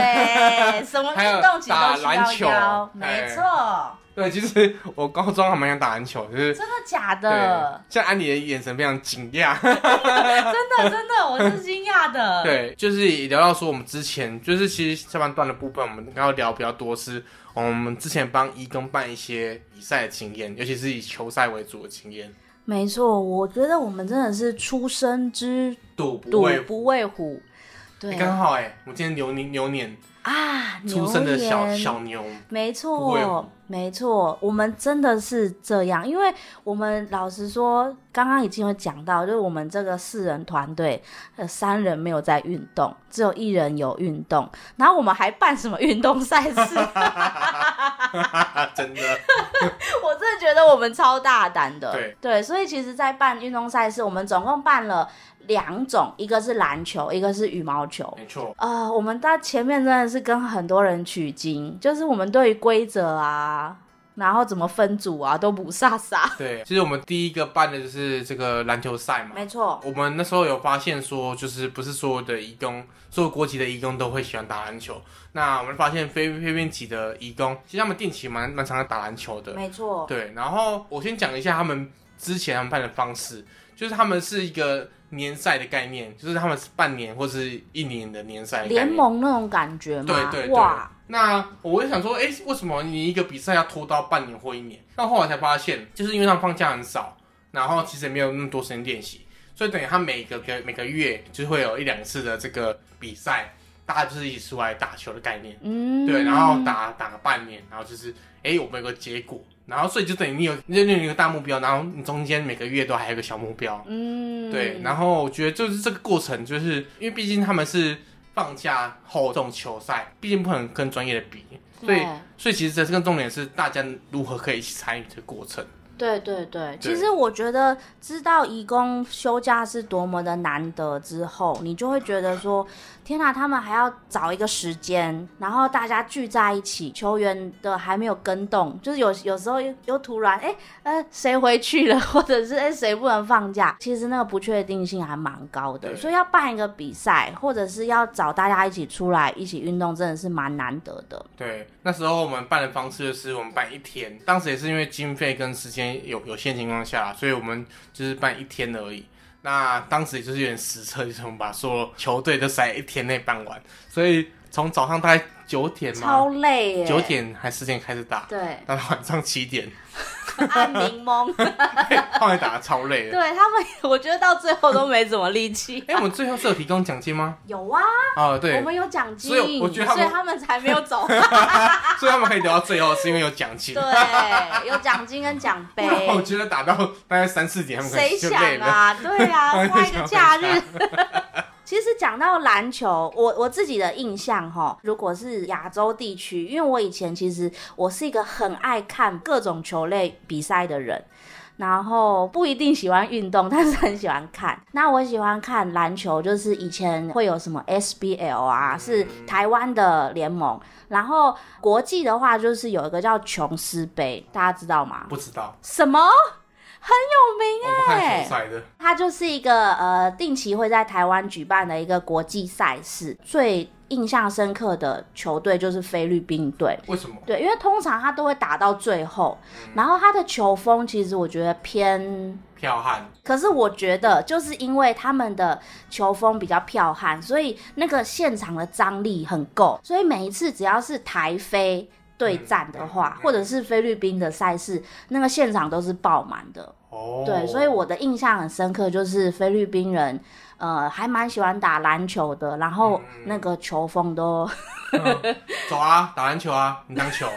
[SPEAKER 1] 什么运动其实都需要腰，没
[SPEAKER 2] 哎
[SPEAKER 1] 错。
[SPEAKER 2] 对，其实我高中还蛮想打篮球，就是
[SPEAKER 1] 真的假
[SPEAKER 2] 对
[SPEAKER 1] 的？，
[SPEAKER 2] 像安妮的眼神非常惊讶。
[SPEAKER 1] 真的真的，我是惊讶的。，
[SPEAKER 2] 对，就是也聊到说我们之前就是其实下半段的部分，我们要聊比较多是我们之前帮义工办一些比赛的经验，尤其是以球赛为主的经验。
[SPEAKER 1] 没错，我觉得我们真的是出生之犊
[SPEAKER 2] 赌不畏
[SPEAKER 1] 虎。对
[SPEAKER 2] 欸刚好哎，我今天牛年牛年
[SPEAKER 1] 啊，
[SPEAKER 2] 出生的小小牛，
[SPEAKER 1] 没错，没错，我们真的是这样，因为我们老实说，刚刚已经有讲到，就是我们这个四人团队，呃，三人没有在运动，只有一人有运动，然后我们还办什么运动赛事，
[SPEAKER 2] 真的。
[SPEAKER 1] 我真的觉得我们超大胆的，
[SPEAKER 2] 对
[SPEAKER 1] 所以其实，在办运动赛事，我们总共办了两种，一个是篮球，一个是羽毛球，
[SPEAKER 2] 没错。
[SPEAKER 1] 呃，我们在前面真的是跟很多人取经，就是我们对于规则啊，然后怎么分组啊，都不飒飒。
[SPEAKER 2] 对，其实我们第一个办的就是这个篮球赛嘛。
[SPEAKER 1] 没错，
[SPEAKER 2] 我们那时候有发现说，就是不是所有的义工，所有国籍的义工都会喜欢打篮球。那我们发现菲菲律宾籍的义工，其实他们定期蛮蛮常在打篮球的。
[SPEAKER 1] 没错，
[SPEAKER 2] 对，然后我先讲一下他们之前他们办的方式，就是他们是一个年赛的概念，就是他们是半年或是一年的年赛
[SPEAKER 1] 联。盟那种感觉嘛。
[SPEAKER 2] 对对对，那我会想说，哎、为什么你一个比赛要拖到半年或一年？到后来才发现，就是因为他们放假很少，然后其实也没有那么多时间练习，所以等于他每个个每个月就会有一两次的这个比赛，大家就是一起出来打球的概念。
[SPEAKER 1] 嗯，
[SPEAKER 2] 对，然后打打个半年，然后就是，哎、我们有个结果，然后所以就等于你有你有你有一个大目标，然后你中间每个月都还有一个小目标，
[SPEAKER 1] 嗯，
[SPEAKER 2] 对，然后我觉得就是这个过程，就是因为毕竟他们是放假后这种球赛，毕竟不能跟专业的比，所以所以其实这个重点是大家如何可以一起参与这个过程。
[SPEAKER 1] 对对对，
[SPEAKER 2] 对。
[SPEAKER 1] 其实我觉得知道义工休假是多么的难得之后，你就会觉得说，天哪，他们还要找一个时间，然后大家聚在一起，球员的还没有跟动，就是有有时候又又突然哎呃谁回去了，或者是哎谁不能放假，其实那个不确定性还蛮高的，所以要办一个比赛，或者是要找大家一起出来一起运动，真的是蛮难得的。
[SPEAKER 2] 对，那时候我们办的方式就是我们办一天，当时也是因为经费跟时间有有限情况下，所以我们就是办一天而已。那当时也就是有点实测，就是我们把所有球队都塞一天内办完，所以从早上大概九点
[SPEAKER 1] 吗
[SPEAKER 2] 超，
[SPEAKER 1] 累耶！
[SPEAKER 2] 九点还十点开始打，
[SPEAKER 1] 对，
[SPEAKER 2] 到晚上七点，
[SPEAKER 1] 按柠檬。
[SPEAKER 2] 后来打的超累的。
[SPEAKER 1] 对他们，我觉得到最后都没怎么力气。
[SPEAKER 2] 哎、我们最后是有提供奖金吗？
[SPEAKER 1] 有啊，
[SPEAKER 2] 哦，
[SPEAKER 1] 我
[SPEAKER 2] 对，
[SPEAKER 1] 们有奖金，
[SPEAKER 2] 所以我觉得他们
[SPEAKER 1] 所以他们才没有走。
[SPEAKER 2] 所以他们可以留到最后，是因为有奖金。
[SPEAKER 1] 对，有奖金跟奖
[SPEAKER 2] 不然我
[SPEAKER 1] 杯。
[SPEAKER 2] 觉得打到大概三四点，他们可
[SPEAKER 1] 谁。想啊？对啊，
[SPEAKER 2] 他们
[SPEAKER 1] 花一个假日。其实讲到篮球，我我自己的印象哈，如果是亚洲地区，因为我以前其实我是一个很爱看各种球类比赛的人。然后不一定喜欢运动，但是很喜欢看。那我喜欢看篮球，就是以前会有什么 SBL 啊，是台湾的联盟。然后国际的话，就是有一个叫琼斯杯，大家知道吗？
[SPEAKER 2] 不知道，
[SPEAKER 1] 什么？很有名哎、
[SPEAKER 2] 球赛的。
[SPEAKER 1] 它就是一个呃定期会在台湾举办的一个国际赛事。最印象深刻的球队就是菲律宾队。
[SPEAKER 2] 为什么？
[SPEAKER 1] 对，因为通常他都会打到最后，然后他的球风其实我觉得偏
[SPEAKER 2] 剽悍，
[SPEAKER 1] 可是我觉得，就是因为他们的球风比较剽悍，所以那个现场的张力很够，所以每一次只要是台菲对战的话，或者是菲律宾的赛事，那个现场都是爆满的。
[SPEAKER 2] 哦，
[SPEAKER 1] 对，所以我的印象很深刻，就是菲律宾人，呃，还蛮喜欢打篮球的，然后那个球风都
[SPEAKER 2] 嗯走啊，打篮球啊，你当球。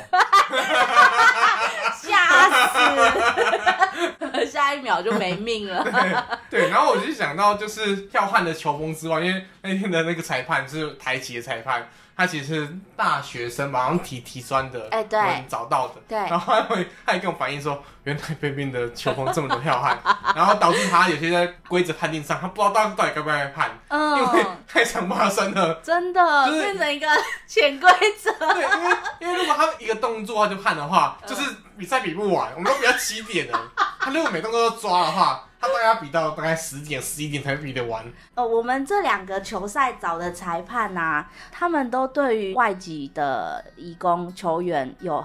[SPEAKER 1] 吓死，下一秒就没命了。
[SPEAKER 2] 对，然后我就想到，就是跳悍的球风之外，因为那天的那个裁判是台籍的裁判，他其实是大学生吧，好像体体专的，
[SPEAKER 1] 哎对
[SPEAKER 2] 找到的。
[SPEAKER 1] 对
[SPEAKER 2] 然后他会，他也跟我反映说，原来菲律宾的球风这么的剽悍，然后导致他有些在规则判定上，他不知道到底到底该不该判，因为
[SPEAKER 1] 嗯，
[SPEAKER 2] 太常发生了。
[SPEAKER 1] 真的
[SPEAKER 2] 就是
[SPEAKER 1] 变成一个潜规则。
[SPEAKER 2] 对，因为因为如果他一个动作他就判的话，就是比赛比不完，我们都比较起点了。他如果每动作都抓的话，他大概要比到大概十点、十一点才比得完。
[SPEAKER 1] 呃，我们这两个球赛找的裁判呐、他们都对于外籍的移工球员有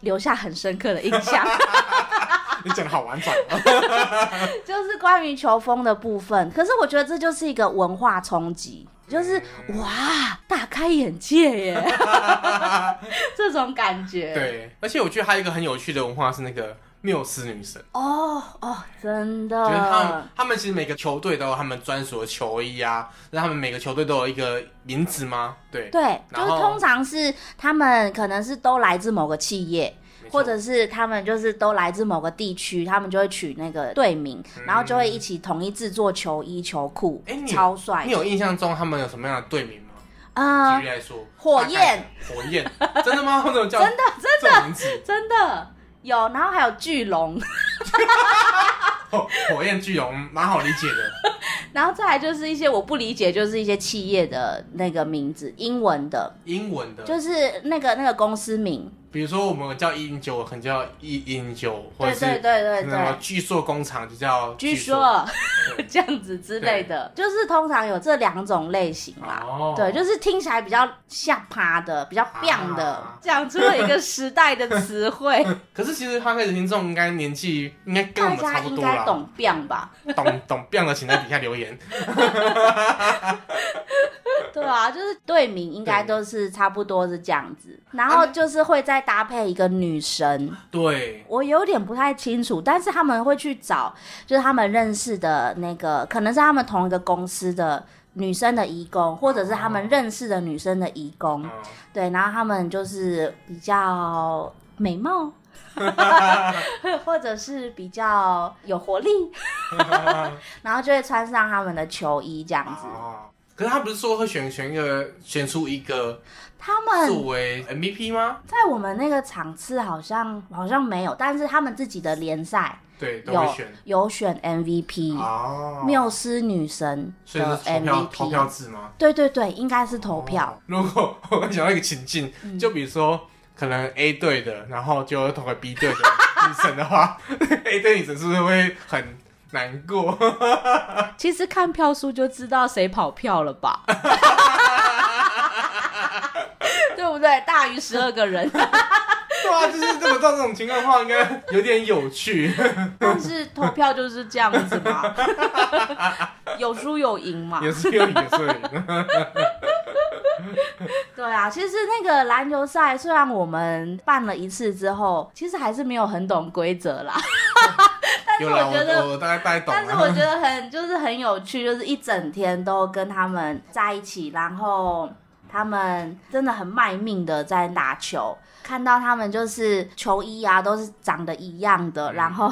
[SPEAKER 1] 留下很深刻的印象，
[SPEAKER 2] 你讲的好婉转哦。
[SPEAKER 1] 就是关于球风的部分。可是我觉得这就是一个文化冲击，就是哇，大开眼界耶，这种感觉。，
[SPEAKER 2] 对，而且我觉得还有一个很有趣的文化是那个缪斯女神。
[SPEAKER 1] 哦哦，真的，
[SPEAKER 2] 就是他们，他们其实每个球队都有他们专属的球衣啊，那他们每个球队都有一个名字吗？对，
[SPEAKER 1] 对，就是通常是他们可能是都来自某个企业，或者是他们就是都来自某个地区，他们就会取那个队名，然后就会一起统一制作球衣、球裤超帅
[SPEAKER 2] 你。有印象中他们有什么样的队名吗？
[SPEAKER 1] 啊、
[SPEAKER 2] 举例来说，
[SPEAKER 1] 火焰，
[SPEAKER 2] 火焰，真的吗？或者叫
[SPEAKER 1] 真的
[SPEAKER 2] 真的这种名字？
[SPEAKER 1] 真的有，然后还有巨龙，
[SPEAKER 2] 火 火焰巨龙，蛮好理解的。
[SPEAKER 1] 然后再来就是一些我不理解，就是一些企业的那个名字，英文的，
[SPEAKER 2] 英文的，
[SPEAKER 1] 就是那个那个公司名。
[SPEAKER 2] 比如说我们叫一零九，可能叫一零九，或者是
[SPEAKER 1] 对对对对。
[SPEAKER 2] 巨硕工厂就叫
[SPEAKER 1] 巨
[SPEAKER 2] 硕。
[SPEAKER 1] 说 这样子之类的，就是通常有这两种类型啦。
[SPEAKER 2] 哦
[SPEAKER 1] 对，就是听起来比较下趴的，比较 biang 的
[SPEAKER 2] 啊，
[SPEAKER 1] 讲出了一个时代的词汇，
[SPEAKER 2] 可是其实他开始听众应该年纪应该跟我
[SPEAKER 1] 大
[SPEAKER 2] 们差不多啦，
[SPEAKER 1] 该懂 biang 吧？
[SPEAKER 2] 懂懂变了，请在底下留言。
[SPEAKER 1] 对啊，就是队名应该都是差不多是这样子，然后就是会再搭配一个女神，
[SPEAKER 2] 对，
[SPEAKER 1] 我有点不太清楚，但是他们会去找，就是他们认识的那个，可能是他们同一个公司的女生的义工，或者是他们认识的女生的义工，
[SPEAKER 2] 嗯，
[SPEAKER 1] 对，然后他们就是比较美貌，或者是比较有活力，然后就会穿上他们的球衣这样子。
[SPEAKER 2] 哦，可是他不是说会选选一个选出一个
[SPEAKER 1] 他们
[SPEAKER 2] 作为 MVP 吗？
[SPEAKER 1] 在我们那个场次好像好像没有，但是他们自己的联赛
[SPEAKER 2] 对，都会
[SPEAKER 1] 有
[SPEAKER 2] 选。
[SPEAKER 1] 有选 MVP，、
[SPEAKER 2] 哦，
[SPEAKER 1] 缪斯女神的
[SPEAKER 2] 所以是投票投票
[SPEAKER 1] MVP。
[SPEAKER 2] 制吗？
[SPEAKER 1] 对对对，应该是投票。
[SPEAKER 2] 哦。如果 我想到一个情境，
[SPEAKER 1] 嗯
[SPEAKER 2] 就比如说可能 A 队的，然后就投给 B 队的女神的话，A 队女神是不是会很难过？
[SPEAKER 1] 其实看票数就知道谁跑票了吧？对不对？大于十二个人，
[SPEAKER 2] 对啊，就是这么到这种情况的话，应该有点有趣。
[SPEAKER 1] 但是投票就是这样子嘛，有输有赢嘛。
[SPEAKER 2] 也是有也是有赢。
[SPEAKER 1] 对啊，其实那个篮球赛虽然我们办了一次之后，其实还是没有很懂规则啦。但是我觉得
[SPEAKER 2] 我我大概大概懂
[SPEAKER 1] 但是我。觉得很就是很有趣，就是一整天都跟他们在一起，然后他们真的很卖命的在打球。看到他们就是球衣啊，都是长得一样的，
[SPEAKER 2] 嗯
[SPEAKER 1] 然后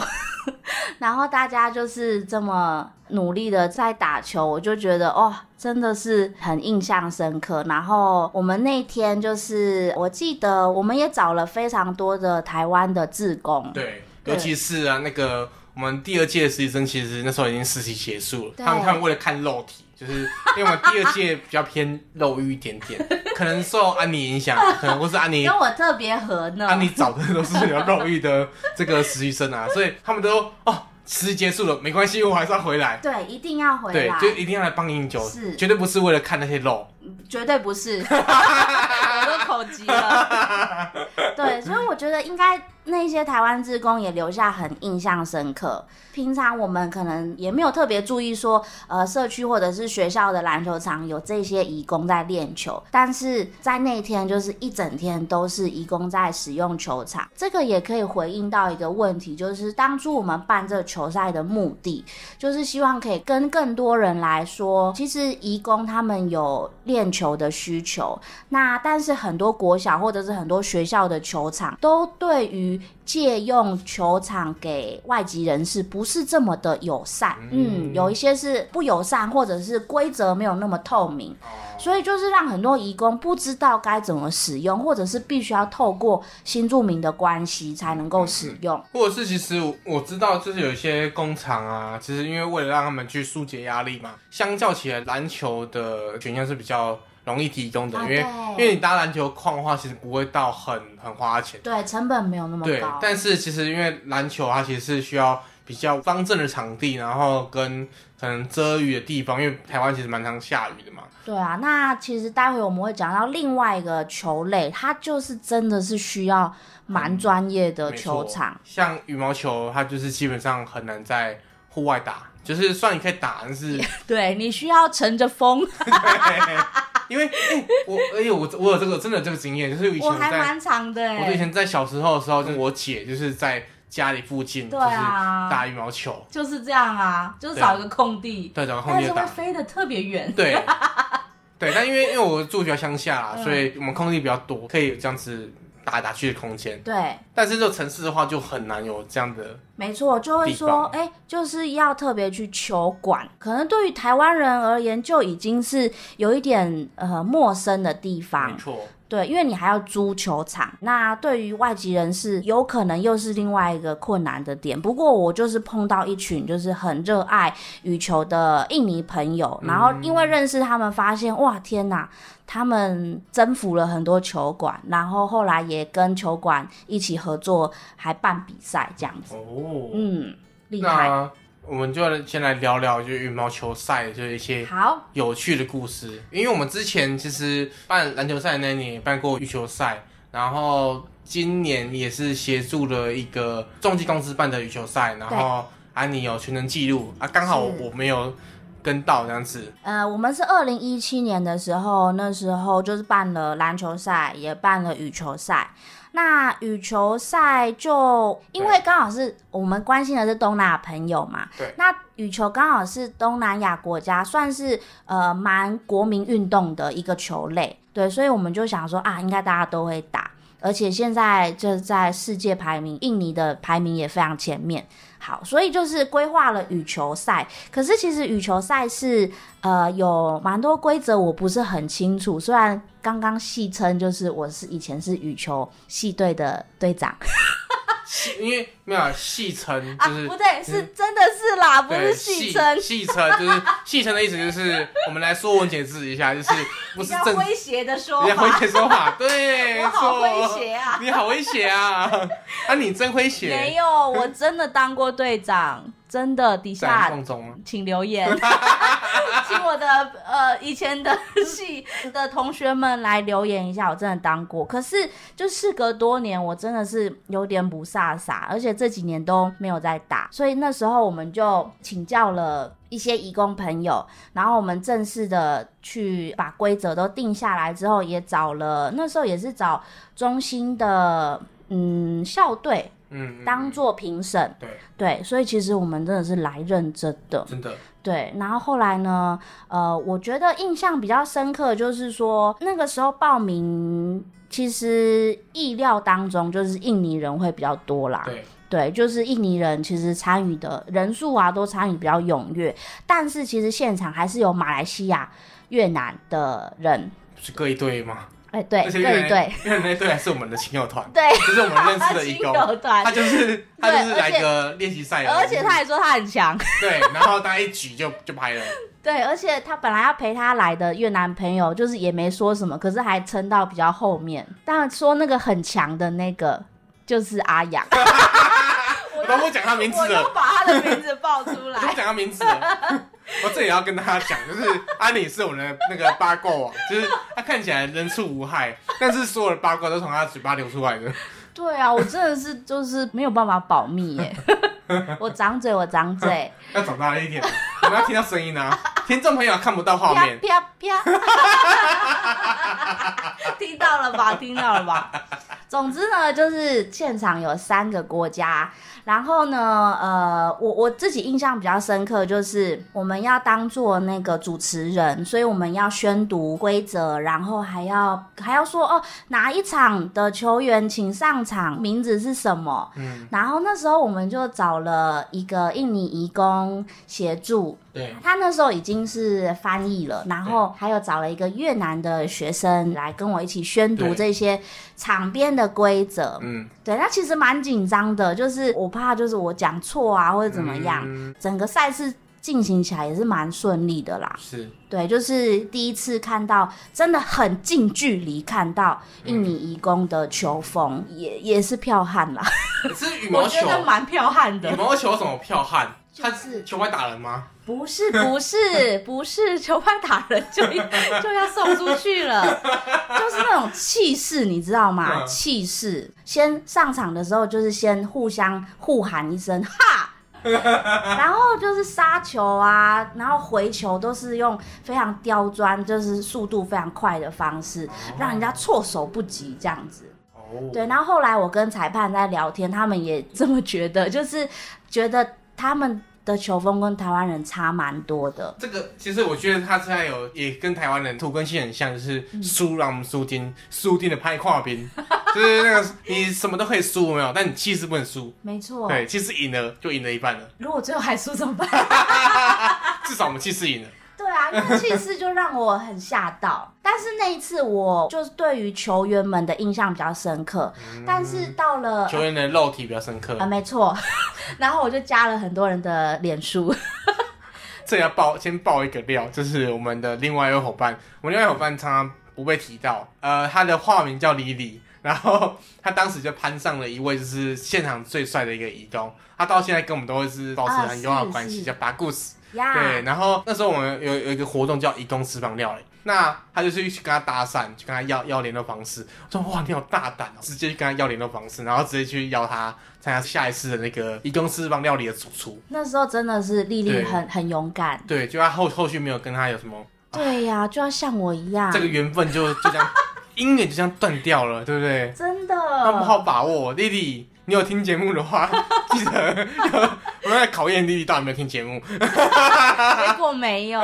[SPEAKER 1] 然后大家就是这么努力的在打球，我就觉得哦，真的是很印象深刻。然后我们那天就是，我记得我们也找了非常多的台湾的志工，
[SPEAKER 2] 对尤其是啊，那个我们第二届的实习生，其实那时候已经实习结束了。他们他们为了看肉体，就是 因为我们第二届比较偏肉欲一点点，可能受安妮影响，可能或是安妮
[SPEAKER 1] 跟我特别合呢。
[SPEAKER 2] 安妮找的都是比较肉欲的这个实习生啊，所以他们都哦，实习结束了，没关系，我还是要回来。
[SPEAKER 1] 对，一定要回来，，
[SPEAKER 2] 对就一定要来帮饮酒，
[SPEAKER 1] 是
[SPEAKER 2] 绝对不是为了看那些肉。
[SPEAKER 1] 绝对不是，我都口急了。对，所以我觉得应该那些台湾志工也留下很印象深刻。平常我们可能也没有特别注意说，呃，社区或者是学校的篮球场有这些义工在练球，但是在那天就是一整天都是义工在使用球场。这个也可以回应到一个问题，就是当初我们办这球赛的目的，就是希望可以跟更多人来说，其实义工他们有练球的需求，那但是很多国小或者是很多学校的球场都对于借用球场给外籍人士不是这么的友善，嗯，
[SPEAKER 2] 嗯
[SPEAKER 1] 有一些是不友善，或者是规则没有那么透明，
[SPEAKER 2] 哦。
[SPEAKER 1] 所以就是让很多移工不知道该怎么使用，或者是必须要透过新住民的关系才能够使用。
[SPEAKER 2] 或者是其实我我知道，就是有一些工厂啊，其实因为为了让他们去疏解压力嘛，相较起来，篮球的选项是比较容易提供的，
[SPEAKER 1] 啊
[SPEAKER 2] 因为因为你打篮球框的话，其实不会到很很花钱。
[SPEAKER 1] 对，成本没有那么
[SPEAKER 2] 对
[SPEAKER 1] 高，。
[SPEAKER 2] 但是其实因为篮球它其实是需要比较方正的场地，然后跟可能遮雨的地方，因为台湾其实蛮常下雨的嘛。
[SPEAKER 1] 对啊，那其实待会我们会讲到另外一个球类，它就是真的是需要蛮专业的球场。
[SPEAKER 2] 像羽毛球，它就是基本上很难在户外打，就是算你可以打，但是
[SPEAKER 1] 对你需要乘着风，
[SPEAKER 2] 因为哎、我哎呦我我有这个真的这个经验，就是以前
[SPEAKER 1] 我
[SPEAKER 2] 我
[SPEAKER 1] 还蛮长的
[SPEAKER 2] 我以
[SPEAKER 1] 哎。
[SPEAKER 2] 前在小时候的时候，就是我姐就是在家里附近，
[SPEAKER 1] 对
[SPEAKER 2] 就是
[SPEAKER 1] 啊
[SPEAKER 2] 打羽毛球，
[SPEAKER 1] 就是这样啊，就是找一个空地，
[SPEAKER 2] 对，找个空
[SPEAKER 1] 但是会
[SPEAKER 2] 地。
[SPEAKER 1] 飞得特别远。
[SPEAKER 2] 对，对，但因为因为我住比较乡下啦，
[SPEAKER 1] 嗯
[SPEAKER 2] 所以我们空地比较多，可以这样子打来打去的空间。
[SPEAKER 1] 对，
[SPEAKER 2] 但是这个城市的话，就很难有这样的。
[SPEAKER 1] 没错，就会说，
[SPEAKER 2] 地方
[SPEAKER 1] 哎、就是要特别去球馆，可能对于台湾人而言，就已经是有一点呃陌生的地方
[SPEAKER 2] 没。错，
[SPEAKER 1] 对，因为你还要租球场，那对于外籍人士，有可能又是另外一个困难的点。不过我就是碰到一群就是很热爱羽球的印尼朋友，然后因为认识他们，发现哇天哪，他们征服了很多球馆，然后后来也跟球馆一起合作，还办比赛这样子。
[SPEAKER 2] 哦，
[SPEAKER 1] 嗯，厉害。
[SPEAKER 2] 那我们就先来聊聊，就是羽毛球赛，就是一些
[SPEAKER 1] 好，
[SPEAKER 2] 有趣的故事。因为我们之前其实办篮球赛那年也办过羽球赛，然后今年也是协助了一个重机公司办的羽球赛，然后安妮有全程记录啊，刚好我没有跟到这样子。
[SPEAKER 1] 呃，我们是二零一七年的时候，那时候就是办了篮球赛，也办了羽球赛。那羽球赛就因为刚好是我们关心的是东南亚朋友嘛，
[SPEAKER 2] 对。
[SPEAKER 1] 那羽球刚好是东南亚国家算是呃蛮国民运动的一个球类，对，所以我们就想说啊，应该大家都会打，而且现在就在世界排名，印尼的排名也非常前面。好，所以就是规划了羽球赛，可是其实羽球赛是呃有蛮多规则，我不是很清楚。虽然刚刚戏称就是我是以前是羽球系队的队长
[SPEAKER 2] 因为没有啊戏称
[SPEAKER 1] 啊，
[SPEAKER 2] 就是
[SPEAKER 1] 不对，是真的是啦，不是戏称，
[SPEAKER 2] 戏称就是 戏称的意思就是我们来说文解字一下，就是不是正
[SPEAKER 1] 威胁的说
[SPEAKER 2] 你要诙
[SPEAKER 1] 法。
[SPEAKER 2] 谐说法，对，
[SPEAKER 1] 我好
[SPEAKER 2] 没
[SPEAKER 1] 诙
[SPEAKER 2] 错
[SPEAKER 1] 谐啊！
[SPEAKER 2] 你好威胁啊！啊，你真威
[SPEAKER 1] 胁
[SPEAKER 2] 没，
[SPEAKER 1] 有，我真的当过队长，真的底下？请留言，请我的呃以前的系的同学们来留言一下，我真的当过。可是就事隔多年，我真的是有点不飒飒，而且这几年都没有在打，所以那时候我们就请教了。一些义工朋友，然后我们正式的去把规则都定下来之后，也找了那时候也是找中心的嗯校队当做评审，
[SPEAKER 2] 对，
[SPEAKER 1] 对，所以其实我们真的是来认真的。
[SPEAKER 2] 真的，
[SPEAKER 1] 对，然后后来呢？呃，我觉得印象比较深刻，就是说那个时候报名，其实意料当中就是印尼人会比较多啦。
[SPEAKER 2] 对，
[SPEAKER 1] 对，就是印尼人其实参与的人数啊，都参与比较踊跃，但是其实现场还是有马来西亚、越南的人。
[SPEAKER 2] 不是各一队吗？
[SPEAKER 1] 哎，对，
[SPEAKER 2] 而且越南
[SPEAKER 1] 各一队，
[SPEAKER 2] 越南那队还是我们的亲友团，
[SPEAKER 1] 对，
[SPEAKER 2] 就是我们认识的 义
[SPEAKER 1] 亲
[SPEAKER 2] 工，
[SPEAKER 1] 友团
[SPEAKER 2] 他，就是他就是来个练习赛的，
[SPEAKER 1] 而且他还说他很强。
[SPEAKER 2] 对，然后他一举就就拍了，
[SPEAKER 1] 对，而且他本来要陪他来的越南朋友，就是也没说什么，可是还撑到比较后面。但说那个很强的那个就是阿阳，
[SPEAKER 2] 我都不讲他名字
[SPEAKER 1] 我
[SPEAKER 2] 了，
[SPEAKER 1] 又把他的名字报出
[SPEAKER 2] 我都不
[SPEAKER 1] 来。
[SPEAKER 2] 讲他名字了。我这也要跟大家讲，就是安妮是我们的那个八卦王，就是他看起来人畜无害，但是所有的八卦都从他嘴巴流出来的。
[SPEAKER 1] 对啊，我真的是就是没有办法保密耶。我长嘴，我长嘴，
[SPEAKER 2] 要长大了一点，我们要听到声音啊！听众朋友看不到画
[SPEAKER 1] 啪
[SPEAKER 2] 面，
[SPEAKER 1] 啪啪，听到了吧？听到了吧？总之呢，就是现场有三个国家，然后呢，呃，我我自己印象比较深刻，就是我们要当做那个主持人，所以我们要宣读规则，然后还要还要说哦，哪一场的球员请上场，名字是什么？
[SPEAKER 2] 嗯，
[SPEAKER 1] 然后那时候我们就找了一个印尼移工协助，
[SPEAKER 2] 对，
[SPEAKER 1] 他那时候已经是翻译了，然后还有找了一个越南的学生来跟我一起宣读
[SPEAKER 2] 对
[SPEAKER 1] 这些场边的规则。
[SPEAKER 2] 嗯，
[SPEAKER 1] 对，那其实蛮紧张的，就是我怕就是我讲错啊或者怎么样。
[SPEAKER 2] 嗯
[SPEAKER 1] 整个赛事进行起来也是蛮顺利的啦。
[SPEAKER 2] 是，
[SPEAKER 1] 对，就是第一次看到，真的很近距离看到印尼移工的球风，也也是剽悍啦。
[SPEAKER 2] 可是羽毛
[SPEAKER 1] 我觉
[SPEAKER 2] 球，
[SPEAKER 1] 得蛮剽悍的
[SPEAKER 2] 羽
[SPEAKER 1] 的。
[SPEAKER 2] 毛球怎么剽悍？他
[SPEAKER 1] 就是
[SPEAKER 2] 球拍打人吗？
[SPEAKER 1] 不是不是不是，球拍打人就就要送出去了，就是那种气势，你知道吗？
[SPEAKER 2] 嗯
[SPEAKER 1] 气势，先上场的时候就是先互相互喊一声哈。然后就是杀球啊，然后回球都是用非常刁钻，就是速度非常快的方式，让人家措手不及这样子。
[SPEAKER 2] 哦，
[SPEAKER 1] 对，然后后来我跟裁判在聊天，他们也这么觉得，就是觉得他们的球风跟台湾人差蛮多的。
[SPEAKER 2] 这个其实我觉得他现在有也跟台湾人土根性很像，就是输让我们输定，输定的拍跨兵，就是那个你什么都可以输没有，但你气势不能输。
[SPEAKER 1] 没错，
[SPEAKER 2] 对，气势赢了就赢了一半了，
[SPEAKER 1] 如果最后还输怎么办？
[SPEAKER 2] 至少我们气势赢了。
[SPEAKER 1] 对啊，那个气势就让我很吓到。但是那一次，我就是对于球员们的印象比较深刻。但是到了
[SPEAKER 2] 球员的肉体比较深刻
[SPEAKER 1] 啊，，没错。然后我就加了很多人的脸书。
[SPEAKER 2] 这要爆先爆一个料，就是我们的另外一位伙伴，我们另外一位伙伴常常不被提到，呃，他的化名叫李李，然后他当时就攀上了一位就是现场最帅的一个移动，他到现在跟我们都会是保持
[SPEAKER 1] 啊
[SPEAKER 2] 很友好的关系，
[SPEAKER 1] 是
[SPEAKER 2] 叫巴故事。
[SPEAKER 1] 呀
[SPEAKER 2] 对，然后那时候我们有有一个活动叫移工私房料理，那他就是去跟他搭讪，去跟他要要联络方式。我说哇，你好大胆哦，直接去跟他要联络方式，然后直接去邀他参加下一次的那个移工私房料理的主厨。
[SPEAKER 1] 那时候真的是丽丽很很勇敢。
[SPEAKER 2] 对，就他后后续没有跟他有什么
[SPEAKER 1] 对呀、就要像我一样，
[SPEAKER 2] 这个缘分就就这样，姻缘就这样断掉了，对不对？
[SPEAKER 1] 真的。
[SPEAKER 2] 那不好把握，丽丽，你有听节目的话，记得我们在考验丽丽到底有没有听节目。
[SPEAKER 1] 结果没有。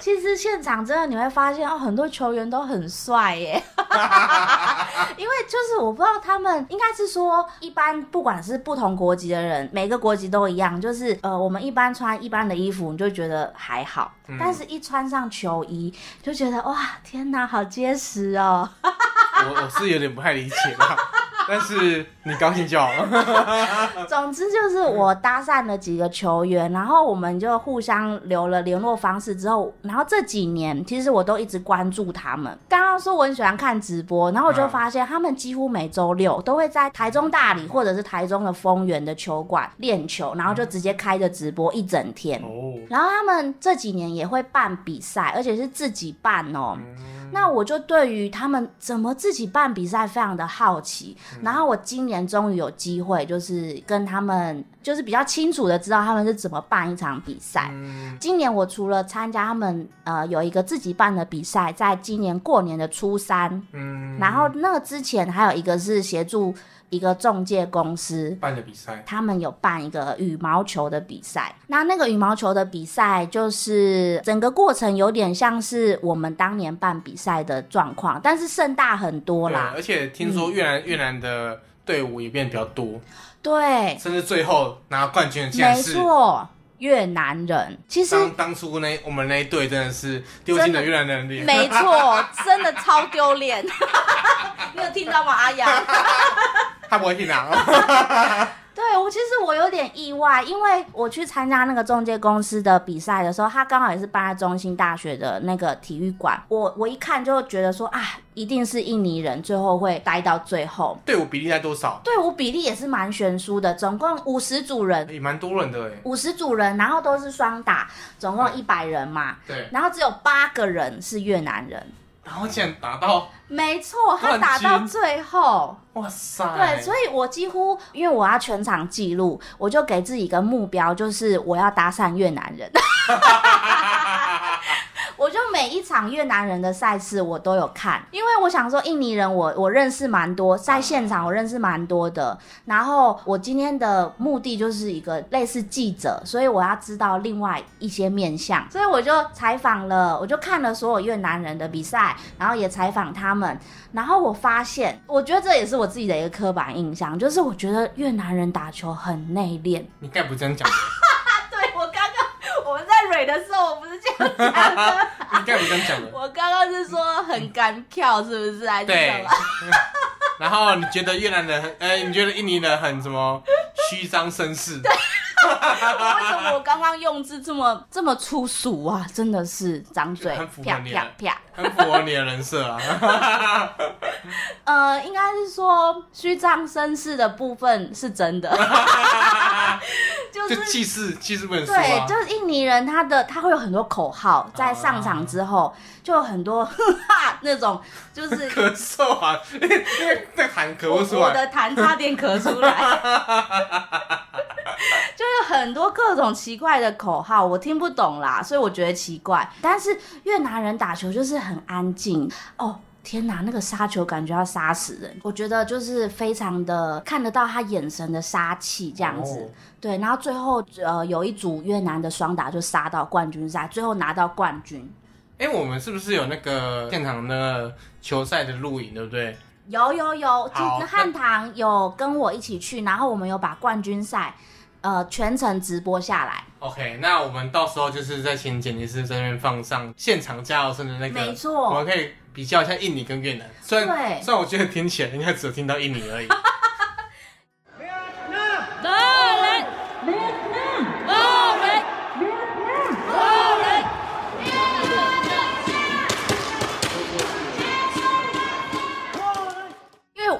[SPEAKER 1] 其实现场真的你会发现哦，很多球员都很帅耶。因为就是我不知道他们应该是说，一般不管是不同国籍的人，每个国籍都一样，就是呃，我们一般穿一般的衣服，你就觉得还好，但是一穿上球衣，就觉得哇，天哪，好结实哦。
[SPEAKER 2] 我我是有点不太理解啦，但是你高兴就好。
[SPEAKER 1] 总之就是我搭讪了几个球员，然后我们就互相留了联络方式之后，然后这几年其实我都一直关注他们。刚刚说我很喜欢看直播，然后我就发现他们几乎每周六都会在台中大理或者是台中的丰原的球馆练球，然后就直接开着直播一整天。
[SPEAKER 2] 哦，
[SPEAKER 1] 然后他们这几年也会办比赛，而且是自己办哦。那我就对于他们怎么自己办比赛非常的好奇。然后我今年终于有机会，就是跟他们，就是比较清楚的知道他们是怎么办一场比赛。
[SPEAKER 2] 嗯，
[SPEAKER 1] 今年我除了参加他们呃有一个自己办的比赛，在今年过年的初三，
[SPEAKER 2] 嗯，
[SPEAKER 1] 然后那个之前还有一个是协助一个中介公司
[SPEAKER 2] 办的比赛，
[SPEAKER 1] 他们有办一个羽毛球的比赛，那那个羽毛球的比赛就是整个过程有点像是我们当年办比赛的状况，但是盛大很多
[SPEAKER 2] 对，
[SPEAKER 1] 啦。
[SPEAKER 2] 而且听说越南越南的队伍也变得比较多，
[SPEAKER 1] 对，
[SPEAKER 2] 甚至最后拿冠军的竟然
[SPEAKER 1] 没
[SPEAKER 2] 是
[SPEAKER 1] 错，越南人其实
[SPEAKER 2] 当当初那我们那一队真的是丢尽了越南人的脸，
[SPEAKER 1] 没错，真的超丢脸。你有听到吗，阿阳？
[SPEAKER 2] 他不会听啊，
[SPEAKER 1] 对我其实我有点意外，因为我去参加那个中介公司的比赛的时候，他刚好也是办在中心大学的那个体育馆。我我一看就觉得说啊，一定是印尼人，最后会待到最后。
[SPEAKER 2] 队伍比例在多少？
[SPEAKER 1] 队伍比例也是蛮悬殊的，总共五十组人，
[SPEAKER 2] 也蛮多人的哎，
[SPEAKER 1] 五十组人，然后都是双打，总共一百人嘛，
[SPEAKER 2] 对，
[SPEAKER 1] 然后只有八个人是越南人。
[SPEAKER 2] 然后竟然打到，
[SPEAKER 1] 没错，他打到最后。
[SPEAKER 2] 哇塞，
[SPEAKER 1] 对，所以我几乎因为我要全场记录，我就给自己一个目标，就是我要搭讪越南人。我就每一场越南人的赛事我都有看，因为我想说印尼人我我认识蛮多，在现场我认识蛮多的。然后我今天的目的就是一个类似记者，所以我要知道另外一些面相，所以我就采访了，我就看了所有越南人的比赛，然后也采访他们。然后我发现，我觉得这也是我自己的一个刻板印象，就是我觉得越南人打球很内敛。
[SPEAKER 2] 你该不这样讲
[SPEAKER 1] 蕊的时候，我不是这样讲的，
[SPEAKER 2] 你该不这样讲的，
[SPEAKER 1] 我刚刚是说很干跳，是不是？还是
[SPEAKER 2] 对
[SPEAKER 1] 什么？。
[SPEAKER 2] 然后你觉得越南人很，呃，你觉得印尼人很什么虚张声势？
[SPEAKER 1] 为什么我刚刚用字这么这么粗俗啊？真的是张嘴啪啪啪。
[SPEAKER 2] 很符合你的人设啊。
[SPEAKER 1] 呃，应该是说虚张声势的部分是真的，就
[SPEAKER 2] 就是气势，气势不能输
[SPEAKER 1] 对，
[SPEAKER 2] 啊。
[SPEAKER 1] 就是印尼人他的他会有很多口号，在上场之后就有很多 那种，就是
[SPEAKER 2] 咳嗽啊，那个那个喊咳
[SPEAKER 1] 我
[SPEAKER 2] 不出来。
[SPEAKER 1] 我的痰差点咳出来，就有很多各种奇怪的口号，我听不懂啦，所以我觉得奇怪。但是越南人打球就是很安静哦。天哪，那个杀球感觉要杀死人，我觉得就是非常的看得到他眼神的杀气这样子。
[SPEAKER 2] 哦
[SPEAKER 1] 对，然后最后呃有一组越南的双打就杀到冠军赛，最后拿到冠军。
[SPEAKER 2] 哎、我们是不是有那个现场的球赛的录影，对不对？
[SPEAKER 1] 有有有，其
[SPEAKER 2] 好
[SPEAKER 1] 实汉唐有跟我一起去，然后我们有把冠军赛呃全程直播下来。
[SPEAKER 2] OK，那我们到时候就是在请剪辑师在那边放上现场加油声的那个，
[SPEAKER 1] 没错我
[SPEAKER 2] 们，可以比较一下印尼跟越南。虽然
[SPEAKER 1] 对
[SPEAKER 2] 虽然我觉得听起来应该只有听到印尼而已。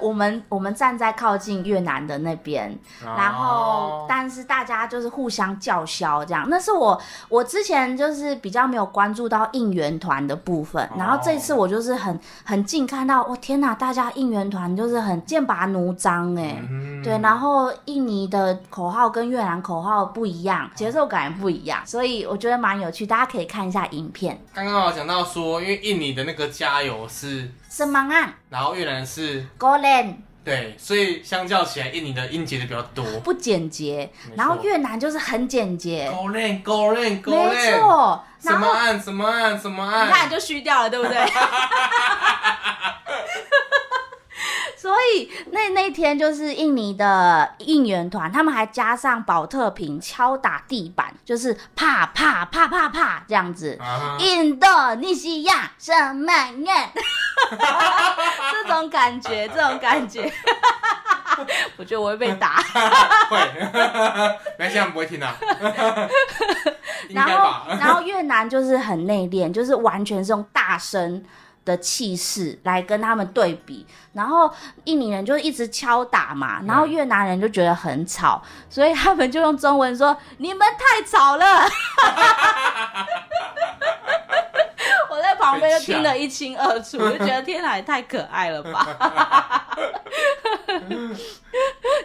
[SPEAKER 1] 我们我们站在靠近越南的那边，然后
[SPEAKER 2] 哦
[SPEAKER 1] 但是大家就是互相叫嚣这样。那是我我之前就是比较没有关注到应援团的部分，然后这次我就是很很近看到，我、天哪，大家应援团就是很剑拔弩张哎。
[SPEAKER 2] 嗯
[SPEAKER 1] 对，然后印尼的口号跟越南口号不一样，节奏感也不一样，所以我觉得蛮有趣，大家可以看一下影片。
[SPEAKER 2] 刚刚我讲到说，因为印尼的那个加油是，
[SPEAKER 1] 什么啊
[SPEAKER 2] 然后越南是
[SPEAKER 1] ，g o l a n
[SPEAKER 2] 对，所以相较起来，印尼的音节就比较多。
[SPEAKER 1] 不简洁，然后越南就是很简洁
[SPEAKER 2] ，Go land, go land, go
[SPEAKER 1] 没。错。
[SPEAKER 2] 什么案什么案什么案？
[SPEAKER 1] 你看就虚掉了，对不对？所以那那天就是印尼的应援团，他们还加上保特瓶敲打地板，就是啪啪啪啪啪这样子。
[SPEAKER 2] 啊
[SPEAKER 1] 印度尼西亚什么耶？这种感觉，这种感觉，我觉得我会被打。
[SPEAKER 2] 会，没关系，他们不会听啊。应
[SPEAKER 1] 然后然后越南就是很内敛，就是完全是用大声的气势来跟他们对比。然后印尼人就一直敲打嘛，然后越南人就觉得很吵，所以他们就用中文说：“你们太吵了。” 我在旁边就听得一清二楚，就觉得天哪，也太可爱了吧！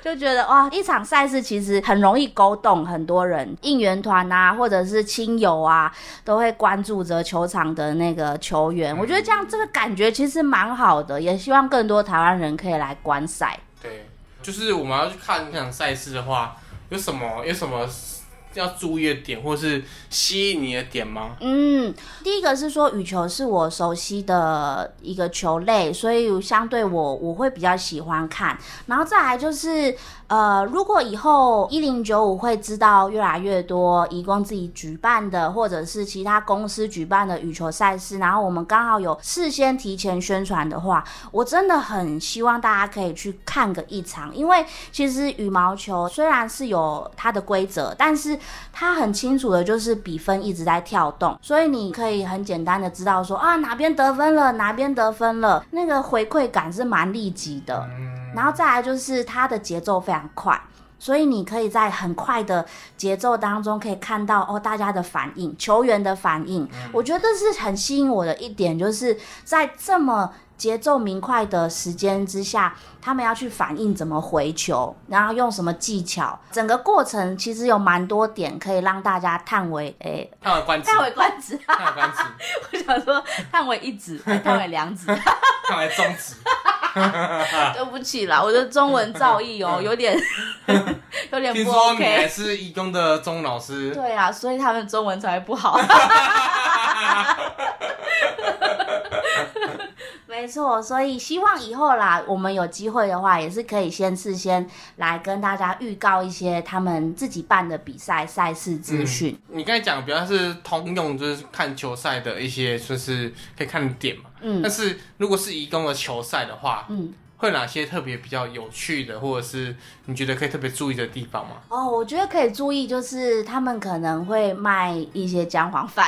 [SPEAKER 1] 就觉得哇，一场赛事其实很容易勾动很多人，应援团啊，或者是亲友啊，都会关注着球场的那个球员。我觉得这样这个感觉其实蛮好的，也希望更多台湾人可以来观赛。
[SPEAKER 2] 对，就是我们要去看那场赛事的话，有什么有什么要注意的点，或是吸引你的点吗？
[SPEAKER 1] 嗯，第一个是说羽球是我熟悉的一个球类，所以相对我我会比较喜欢看。然后再来就是，呃，如果以后一零九五会知道越来越多义工自己举办的，或者是其他公司举办的羽球赛事，然后我们刚好有事先提前宣传的话，我真的很希望大家可以去看个一场，因为其实羽毛球虽然是有它的规则，但是它很清楚的就是比分一直在跳动，所以你可以很简单的知道说啊哪边得分了，哪边得分了，那个回馈感是蛮立即的。然后再来就是它的节奏非常快。所以你可以在很快的节奏当中，可以看到哦大家的反应，球员的反应。我觉得这是很吸引我的一点，就是在这么节奏明快的时间之下，他们要去反应怎么回球，然后用什么技巧，整个过程其实有蛮多点可以让大家叹为诶
[SPEAKER 2] 叹为观止，
[SPEAKER 1] 叹为观止。
[SPEAKER 2] 叹为观止，
[SPEAKER 1] 我想说叹为一止，还叹为两指。
[SPEAKER 2] 叹为中指。
[SPEAKER 1] 对不起啦，我的中文造诣哦，有点有点不
[SPEAKER 2] 听说你还
[SPEAKER 1] OK。
[SPEAKER 2] 是义工的钟老师，
[SPEAKER 1] 对啊，所以他们中文才会不好。没错，所以希望以后啦，我们有机会的话，也是可以先事先来跟大家预告一些他们自己办的比赛赛事资讯。
[SPEAKER 2] 你刚才讲比较是通用，就是看球赛的一些就是可以看点嘛。
[SPEAKER 1] 嗯
[SPEAKER 2] 但是如果是移工的球赛的话，
[SPEAKER 1] 嗯，
[SPEAKER 2] 会有哪些特别比较有趣的，或者是你觉得可以特别注意的地方吗？
[SPEAKER 1] 哦，我觉得可以注意，就是他们可能会卖一些姜黄饭。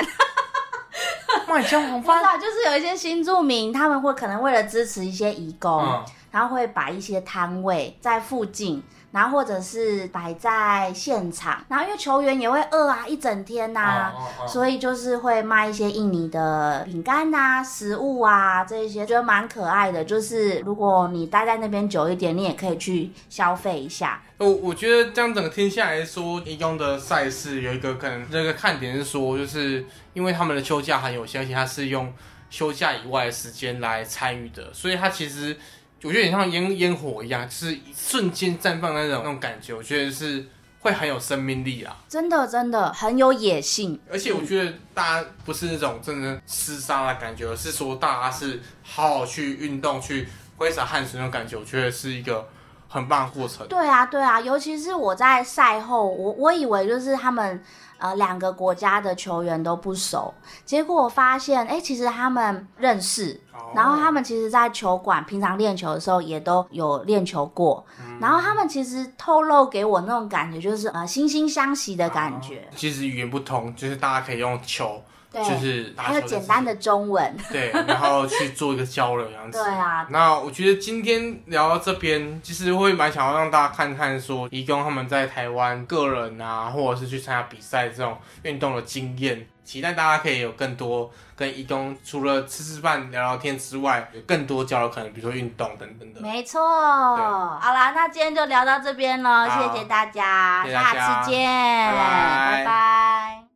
[SPEAKER 2] 卖姜黄
[SPEAKER 1] 就是有一些新住民，他们会可能为了支持一些义工，
[SPEAKER 2] 嗯，
[SPEAKER 1] 然后会把一些摊位在附近，然后或者是摆在现场，然后因为球员也会饿啊，一整天呐、
[SPEAKER 2] 哦哦哦
[SPEAKER 1] 所以就是会卖一些印尼的饼干呐、食物啊这一些，觉得蛮可爱的。就是如果你待在那边久一点，你也可以去消费一下。
[SPEAKER 2] 我我觉得这样整个听下来说，义工的赛事有一个可能这个看点是说，就是因为他们的休假很有限，而且他是用休假以外的时间来参与的，所以他其实我觉得有点像烟烟火一样，就是一瞬间绽放那种那种感觉，我觉得是会很有生命力啊。
[SPEAKER 1] 真的真的很有野性。
[SPEAKER 2] 而且我觉得大家不是那种真的厮杀的感觉，而是说大家是好好去运动、去挥洒汗水那种感觉，我觉得是一个很棒的过程。
[SPEAKER 1] 对啊，对啊，尤其是我在赛后，我我以为就是他们呃两个国家的球员都不熟，结果我发现，哎，其实他们认识，
[SPEAKER 2] 哦。
[SPEAKER 1] 然后他们其实，在球馆平常练球的时候也都有练球过，
[SPEAKER 2] 嗯。
[SPEAKER 1] 然后他们其实透露给我那种感觉，就是呃惺惺相惜的感觉，
[SPEAKER 2] 其实语言不通，就是大家可以用球，
[SPEAKER 1] 对，
[SPEAKER 2] 就是打
[SPEAKER 1] 还有
[SPEAKER 2] 球
[SPEAKER 1] 简单的中文，
[SPEAKER 2] 对，然后去做一个交流这样子。
[SPEAKER 1] 对啊，
[SPEAKER 2] 那我觉得今天聊到这边，其实会蛮想要让大家看看说，义工他们在台湾个人啊，或者是去参加比赛这种运动的经验。期待大家可以有更多跟义工除了吃吃饭、聊聊天之外，有更多交流可能，比如说运动等等的。
[SPEAKER 1] 没错。好啦，那今天就聊到这边喽，
[SPEAKER 2] 好
[SPEAKER 1] 谢谢大家，
[SPEAKER 2] 谢谢大家
[SPEAKER 1] 下次见，
[SPEAKER 2] 拜拜
[SPEAKER 1] 拜拜